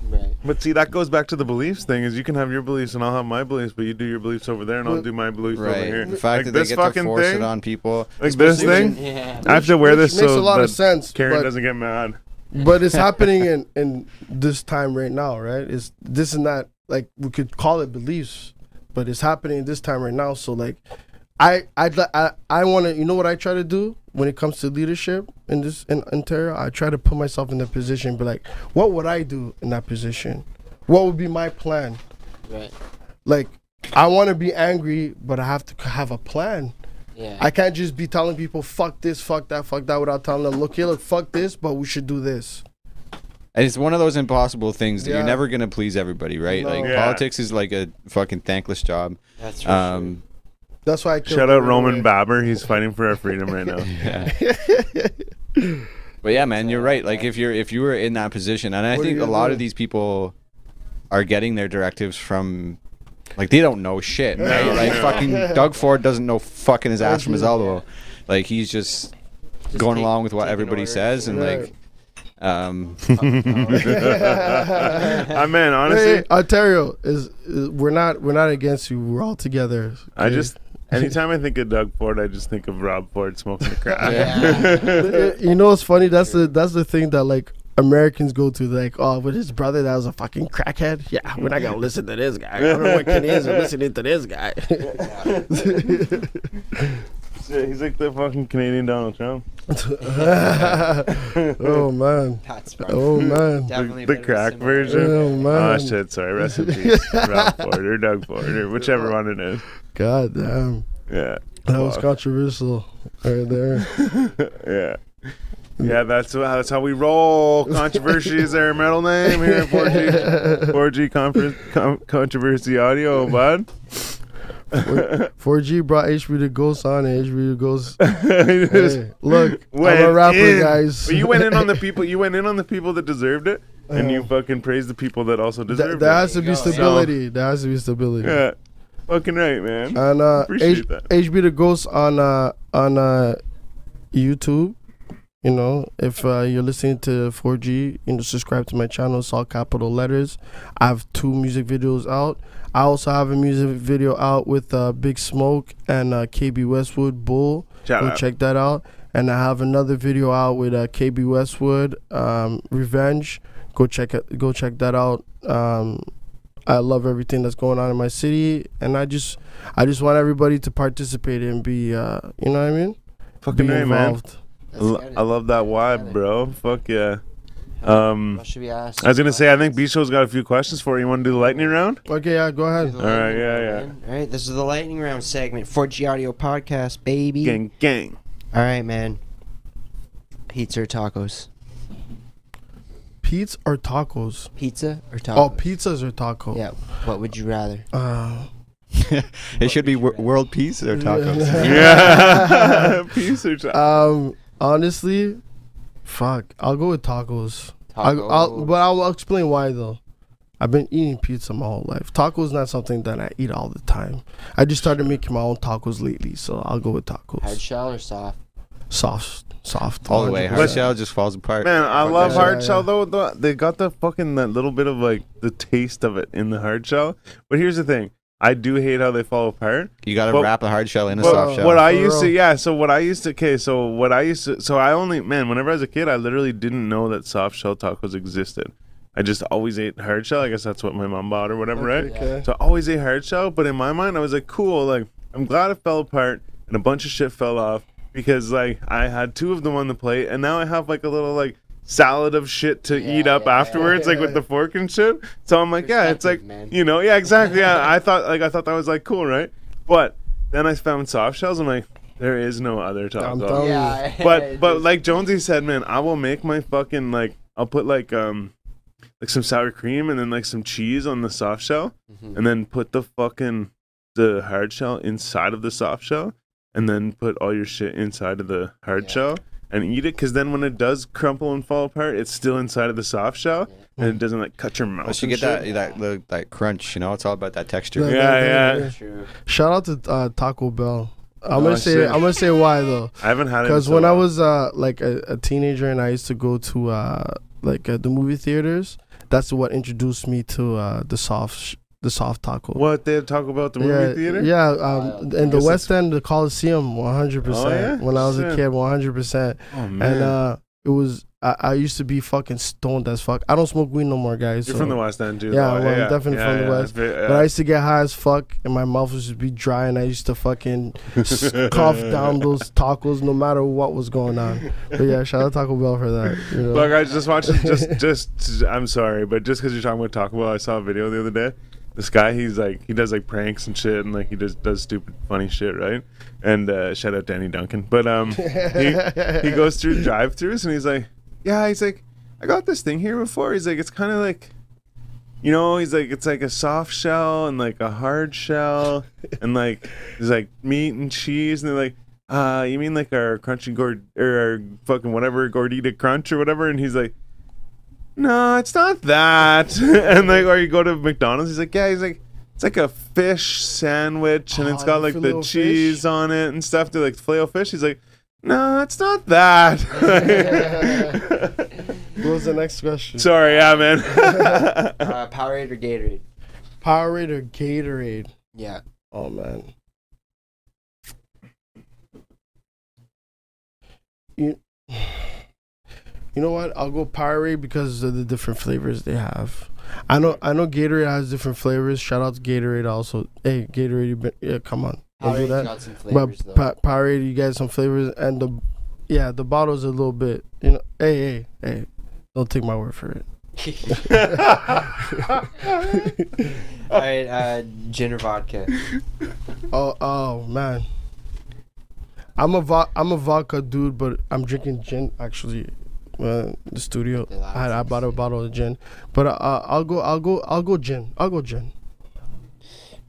Right. But see, that goes back to the beliefs thing. Is you can have your beliefs and I'll have my beliefs, but you do your beliefs over there and I'll do my beliefs over Right. here. The fact like that they this get to fucking force thing, it on people. like this thing. Yeah. I have to wear Which this makes so a lot of sense. Karen but, doesn't get mad. but it's happening in in this time right now, right? It's this and that. Like we could call it beliefs, but it's happening this time right now. So like, I I I I want to. You know what I try to do when it comes to leadership in this in Ontario? I try to put myself in the position, and be like, what would I do in that position? What would be my plan? Right. Like, I want to be angry, but I have to have a plan. Yeah. I can't just be telling people fuck this, fuck that, fuck that without telling them, look here, look, fuck this, but we should do this. And it's one of those impossible things that Yeah. you're never gonna please everybody, right? No. Like Yeah. politics is like a fucking thankless job. That's right. Um, That's why I killed Shout out him Roman anyway. Baber. He's fighting for our freedom right now. yeah. but yeah, man, you're right. Like if you're if you were in that position, and I What are think you a lot do? of these people are getting their directives from. Like they don't know shit, right? Like no. fucking Doug Ford doesn't know fucking his ass from his elbow. Like he's just, Just going take- along with what taking everybody orders. says, and Right. like, um, I mean, honestly, Hey, Ontario is, is we're not we're not against you. We're all together. I okay? just anytime I think of Doug Ford, I just think of Rob Ford smoking the crack. Yeah. you know what's funny? That's the that's the thing that like Americans go to. Like, oh, with his brother that was a fucking crackhead. Yeah, we're not gonna listen to this guy. I don't know what Canadians are listening to this guy. Yeah, He's like the fucking Canadian Donald Trump. oh man. That's right. Oh man. Definitely the a bit of a crack version? Oh man. Oh shit! Sorry, rest in peace, Rob Ford or Doug Ford or whichever one it is. God damn. Yeah, That was controversial right there. yeah, yeah. That's how that's how we roll. Controversy is our middle name here at 4G 4G conference com- controversy audio, bud. 4G brought HB the Ghost on and HB the Ghost. Hey, look, I'm went a rapper, in. guys. But you went in on the people. You went in on the people that deserved it, and you fucking praised the people that also Th- deserved there it. There has to be There you go. stability. There has to be stability. Yeah, fucking right, man. And uh, Appreciate H- that. HB the Ghost on uh, on uh, YouTube. You know, if uh, you're listening to 4G, you know, subscribe to my channel. It's all capital letters. I have two music videos out. I also have a music video out with uh, Big Smoke and uh, KB Westwood Bull. Shout Go out. check that out. And I have another video out with uh, KB Westwood, um, Revenge. Go check it. Go check that out. Um, I love everything that's going on in my city, and I just, I just want everybody to participate and be, uh, you know what I mean? Fucking be right, man. involved. I lo- I love that vibe, bro. Fuck yeah. Um, What should we ask? I was gonna say, I think B Show's got a few questions for you. You want to do the lightning round? Okay, yeah, go ahead. All right, yeah, yeah. All right, this is the lightning round segment. 4G Audio Podcast, baby. Gang, gang. All right, man. Pizza or tacos? Pizza or tacos? Pizza or tacos? Oh, pizzas or tacos? Yeah. What would you rather? Uh, it should be wor- world peace or tacos. Yeah. Peace or ch- um, honestly, fuck, I'll go with tacos. I'll, I'll, but I'll explain why though. I've been eating pizza my whole life. Tacos is not something that I eat all the time. I just started making my own tacos lately, so I'll go with tacos. Hard shell or soft? Soft, soft. All the way. Hard shell just falls apart. Man, I Fuck love that hard Yeah, shell yeah. though. The, they got the fucking that little bit of like the taste of it in the hard shell. But here's the thing: I do hate how they fall apart. You got to wrap a hard shell in a But soft shell. What I used to, yeah. So what I used to, okay. So what I used to, so I only, man, whenever I was a kid, I literally didn't know that soft shell tacos existed. I just always ate hard shell. I guess that's what my mom bought or whatever, right? Okay. So I always ate hard shell, but in my mind, I was like, cool. Like, I'm glad it fell apart and a bunch of shit fell off because, like, I had two of them on the plate, and now I have like a little like salad of shit to Yeah, eat up yeah, afterwards, like with the fork and shit. So I'm like, yeah, it's like, man. you know, yeah, exactly. Yeah, I thought like I thought that was like cool, right? But then I found soft shells. I'm like, there is no other I'm taco. Yeah. But but like Jonesy said, man, I will make my fucking like I'll put like um like some sour cream and then like some cheese on the soft shell Mhm. and then put the fucking the hard shell inside of the soft shell and then put all your shit inside of the hard Yeah. shell and eat it because then when it does crumple and fall apart it's still inside of the soft shell and it doesn't like cut your mouth Once you get that shit. that the, that crunch, you know, it's all about that texture. Yeah, Yeah, yeah. True. Shout out to uh, Taco Bell. I'm Oh, gonna say shit. I'm gonna say why though. I haven't had it Because so when I was uh, like a, a teenager and I used to go to uh, like uh, the movie theaters. That's what introduced me to uh, the soft sh- the soft taco. What they talk about the movie yeah, theater? Yeah, um, Wild. in the West End, the Coliseum, one hundred Oh, yeah? percent. When I was a kid, one hundred percent. Oh man. And uh, it was I, I used to be fucking stoned as fuck. I don't smoke weed no more, guys. You're so- from the West End dude. Yeah, though. well, I'm definitely from the West. But, But I used to get high as fuck, and my mouth would to be dry, and I used to fucking cough down those tacos no matter what was going on. But yeah, shout out Taco Bell for that. You know? Look, I just watched. Just, just. I'm sorry, but just because you're talking about Taco Bell, I saw a video the other day. This guy, he's like, he does like pranks and shit, and like he just does stupid, funny shit, right? And uh, shout out Danny Duncan. But um, he he goes through drive-throughs and he's like, yeah, he's like, I got this thing here before. He's like, it's kind of like, you know, he's like, it's like a soft shell and like a hard shell, and like there's like meat and cheese, and they're like, uh, you mean like our crunchy gord or our fucking whatever gordita crunch or whatever? And he's like, no, it's not that. and like, or you go to McDonald's, he's like, yeah, he's like. It's like a fish sandwich, and Oh, it's got like the filet-o-fish? cheese on it and stuff. They're like filet fish. He's like, no, it's not that. what was the next question? Sorry, yeah, man. Uh, Powerade or Gatorade? Powerade or Gatorade? Yeah. Oh man. You, you know what? I'll go Powerade because of the different flavors they have. I know I know Gatorade has different flavors. Shout out to Gatorade also. Hey, Gatorade, you been, yeah, come on. Don't do that. got some flavors But though. pa- Powerade, you got some flavors, and the yeah, the bottle's a little bit. You know, hey, hey, hey, don't take my word for it. All right, uh, gin or vodka? Oh, oh man, I'm a vo- I'm a vodka dude, but I'm drinking gin actually. Uh, the studio, I, had, I bought a bottle of gin, but uh, I'll go, I'll go, I'll go gin. I'll go gin.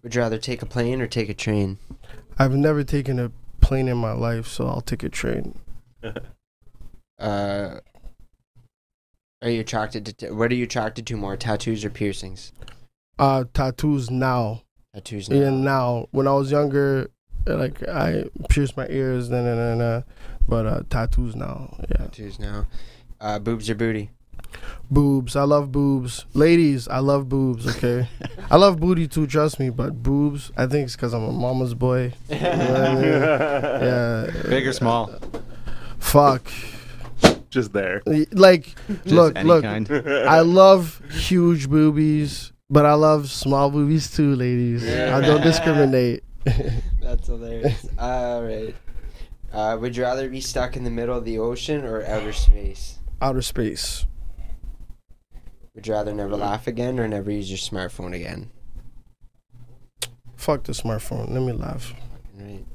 Would you rather take a plane or take a train? I've never taken a plane in my life, so I'll take a train. Uh, are you attracted to? T- what are you attracted to more, tattoos or piercings? Uh, tattoos now. Tattoos. Yeah, now. now. When I was younger, uh, like I pierced my ears, then and then, uh, but uh, tattoos now. Yeah, Tattoos now. Uh, boobs or booty? boobs. I love boobs. Ladies, I love boobs. Okay, I love booty too. Trust me, but boobs. I think it's because I'm a mama's boy. You know I mean? Yeah. Big or small? Fuck. Just there. Like, Just look, any look. kind. I love huge boobies, but I love small boobies too, ladies. I don't discriminate. That's hilarious. All right. Uh, would you rather be stuck in the middle of the ocean or outer space? Outer space. Would you rather never laugh again or never use your smartphone again? Fuck the smartphone. Let me laugh. Right.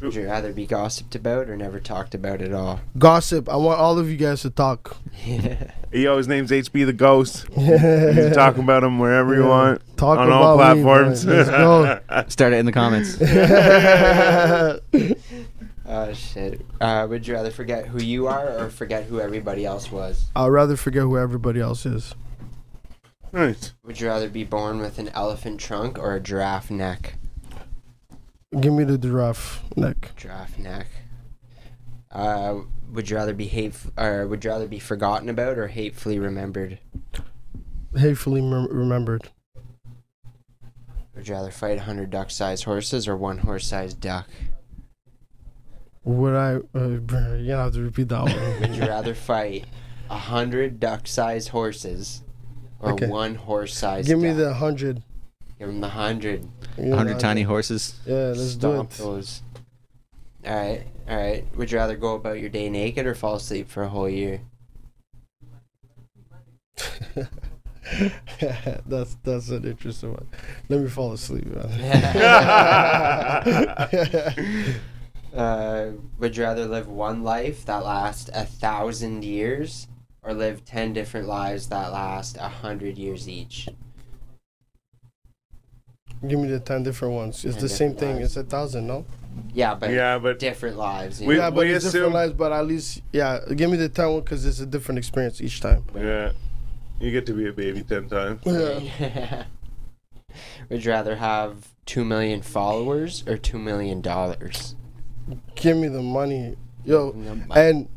Would you rather be gossiped about or never talked about at all? Gossip. I want all of you guys to talk. Yeah. He always names HB the Ghost. You can talk about him wherever you want Talk on all about me, platforms. man. Let's go. Start it in the comments. Oh shit. Uh, would you rather forget who you are or forget who everybody else was? I'd rather forget who everybody else is. nice. Would you rather be born with an elephant trunk or a giraffe neck? Give me the giraffe neck. Giraffe neck. Uh, would you rather be hate or would you rather be forgotten about or hatefully remembered? Hatefully mem- remembered. Would you rather fight 100 duck-sized horses or one horse-sized duck? Would I? Uh, bruh, you have to repeat that one. Would you rather fight a 100 duck-sized horses or Okay. one horse-sized Give me duck? the hundred. Give him the 100. Give me the 100 tiny horses. Yeah, let's do Stomp it. those. All right, all right. Would you rather go about your day naked or fall asleep for a whole year? that's that's an interesting one. Let me fall asleep. Man. Uh, would you rather live one life that lasts a thousand years or live 10 different lives that last a hundred years each? Give me the ten different ones. It's Ten the same thing. lives. It's a thousand, no? Yeah, but Yeah, but different lives. you We- know? yeah, but we it's assume- different lives. But at least, yeah, give me the ten one because it's a different experience each time. yeah, you get to be a baby ten times. Yeah. would you rather have 2 million followers or 2 million dollars? Give me the money, yo. And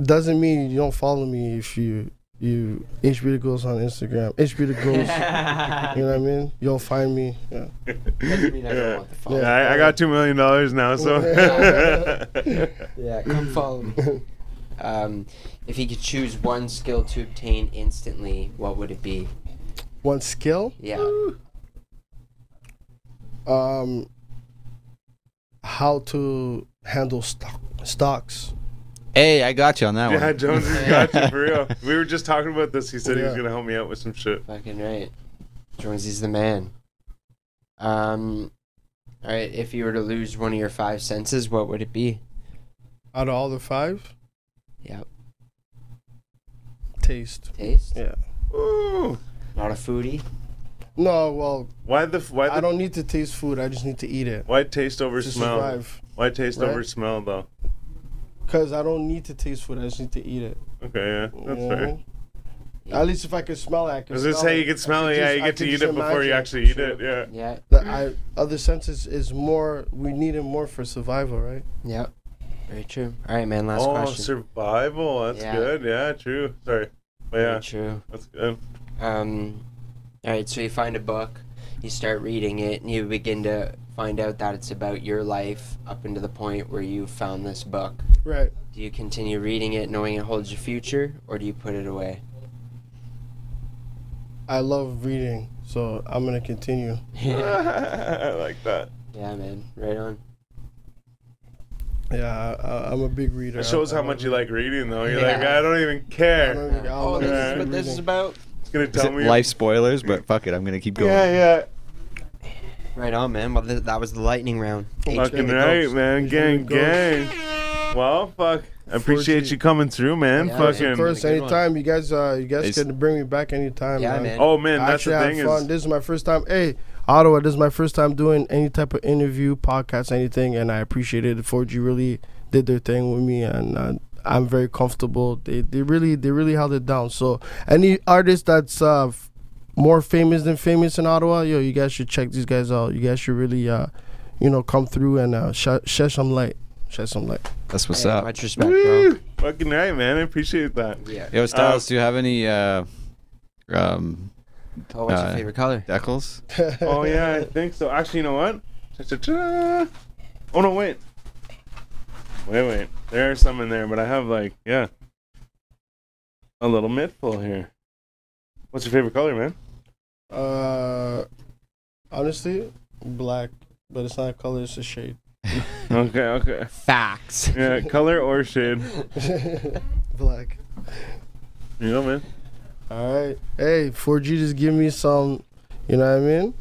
doesn't mean you don't follow me if you you HB the Ghost on Instagram. HB the Ghost. you know what I mean? You'll find me. Yeah. I don't Yeah. want. Yeah, I, I got two million dollars now, so Yeah, come follow me. Um, if you could choose one skill to obtain instantly, what would it be? One skill. Yeah. Um. How to handle stock stocks. Hey, I got you on that yeah, one. Jones has got you for real. We were just talking about this. He said he was Yeah. gonna help me out with some shit. Fucking right. Jonesy's the man. Um, all right. If you were to lose one of your five senses, what would it be? Out of all the five, Yeah. taste. Taste. Yeah. Ooh, Not a foodie. No, well, why the why I don't need to taste food. I just need to eat it why taste over to smell? survive. Why taste Right? over smell though? Cause I don't need to taste food. I just need to eat it. Okay, yeah, that's You fair. know? At least if I can smell it, I can. I was gonna smell say it. you can smell it. just- Yeah, you get to eat it before you actually eat it. Yeah. Yeah. The I, other senses is more. We need it more for survival, right? Yeah. Very true. All right, man. Last oh, question. Oh, survival. That's Yeah. good. Yeah, true. Sorry. But Very yeah, true. that's good. Um, all right, so you find a book, you start reading it, and you begin to find out that it's about your life up into the point where you found this book. Right. Do you continue reading it knowing it holds your future, or do you put it away? I love reading, so I'm gonna continue. I like that. yeah, man. Right on. Yeah, I, I, I'm a big reader. It shows I- how I much you like reading, though. You're Yeah. like, I don't even care. don't even- Oh, this is what this is about. It's gonna Is tell it me. life spoilers, but fuck it, I'm gonna keep going. Yeah, yeah, Right on, man. Well, th- that was the lightning round. Fucking right, man. He's Gang, gang. Well, fuck. I appreciate you coming through, man. Yeah. Fucking. Of course, anytime you guys, uh, you guys It's- can bring me back anytime. Yeah, man. man. Oh man, I that's the actually thing fun. is. This is my first time. Hey, Ottawa, this is my first time doing any type of interview, podcast, anything, and I appreciate it. 4G really did their thing with me, and uh, I'm very comfortable. They they really they really held it down. So any artist that's uh, f- more famous than famous in Ottawa, yo, you guys should check these guys out. You guys should really uh, you know, come through and uh, sh- shed some light. Shed some light. That's what's Hey, up. Much respect, bro. Fucking right, man. I appreciate that. Yeah. Yo, Styles, Uh, do you have any uh, um, Oh, what's Uh, your favorite color? decals? Oh yeah, I think so. Actually, you know what? Cha-cha-cha. Oh no, wait. Wait, wait. There are some in there, but I have like, yeah, a little mythful here. What's your favorite color, man? Uh, honestly, black, but it's not a color; it's a shade. Okay, okay. Facts. Yeah, color or shade. black. You know, man. All right. Hey, 4G just give me some. You know what I mean?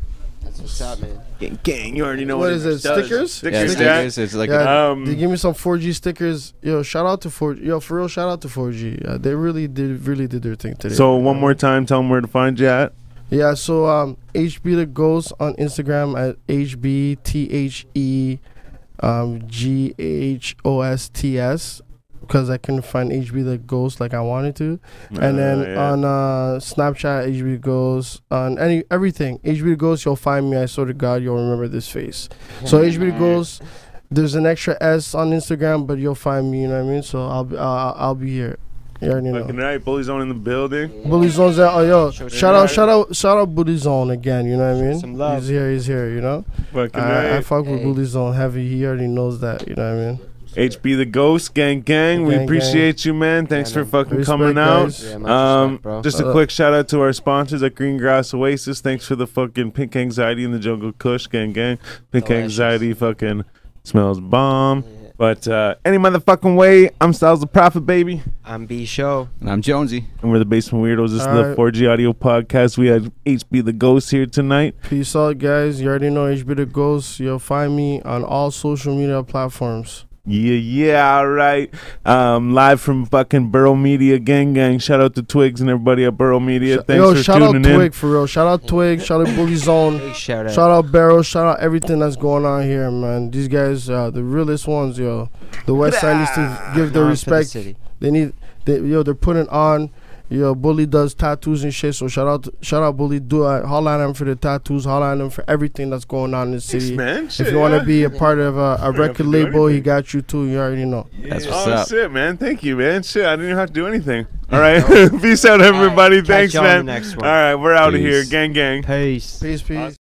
That's what's up, man. Gang, gang. You already know What what, is it it, does. stickers? Yeah, Stickers, stickers. It's like Yeah. Um, they give me some 4G stickers. Yo, shout out to 4G. Yo, for real, shout out to 4G. Uh, they really did really did their thing today. So one more time, tell them where to find you at. Yeah. So um, HB the Ghost on Instagram at HB T H E um G H O S T S because I couldn't find HB the Ghost like I wanted to. and then Uh, yeah. on uh, Snapchat, HB Ghost, on any everything, HB Ghost, you'll find me. I swear to God, you'll remember this face. So HB Ghost, there's an extra S on Instagram, but you'll find me. You know what I mean? So I'll be, uh, I'll be here. You already Fucking know. right, Bully Zone in the building. Bully Zone's out. Oh yo, Show shout out. out, shout out, shout out, Bully Zone again. You know what I mean? some love. He's here. He's here. You know. Fucking I, I right. fuck with Hey. Bully Zone heavy. He already knows that. You know what I mean? HB the Ghost, gang, gang. we Gang, appreciate you, man. Thanks Yeah, for fucking Respect, coming out. Yeah, Um, respect, just a Uh, quick shout out to our sponsors at Green Grass Oasis. Thanks for the fucking Pink Anxiety in the Jungle Kush, gang, gang. Pink Delicious. Anxiety fucking smells bomb. Yeah. But uh, any motherfucking way, I'm Styles the Prophet, baby. I'm B Show. and I'm Jonesy. And we're the Basement Weirdos. This is the Alright. 4G Audio Podcast. We had HB the Ghost here tonight. Peace out, guys. You already know HB the Ghost. You'll find me on all social media platforms. Yeah, yeah, all right. Um, live from fucking Burrow Media, gang, gang. Shout out to Twigs and everybody at Burrow Media. Thanks Yo, for shout out tuning in. Twig for real. Shout out Twig. shout out Bully Zone. Big shout out. Shout out Barrow. Shout out everything that's going on here, man. These guys are the realest ones, yo. The West Side needs to give their On to the respect. city. They need, they, yo, they're putting on, Yo, Bully does tattoos and shit. So shout out, shout out, Bully. Do uh, holla at him for the tattoos. Holla at him for everything that's going on in the Thanks, city. man. if Shit, you want to yeah. be a part of a, a record do label, he got you too. You already know. That's oh, what's up. shit, man. Thank you, man. Shit, I didn't even have to do anything. All right. Peace out, everybody. Catch Thanks, y'all on man. the next one. right, we're out of here. Gang, gang. Peace. Peace, peace.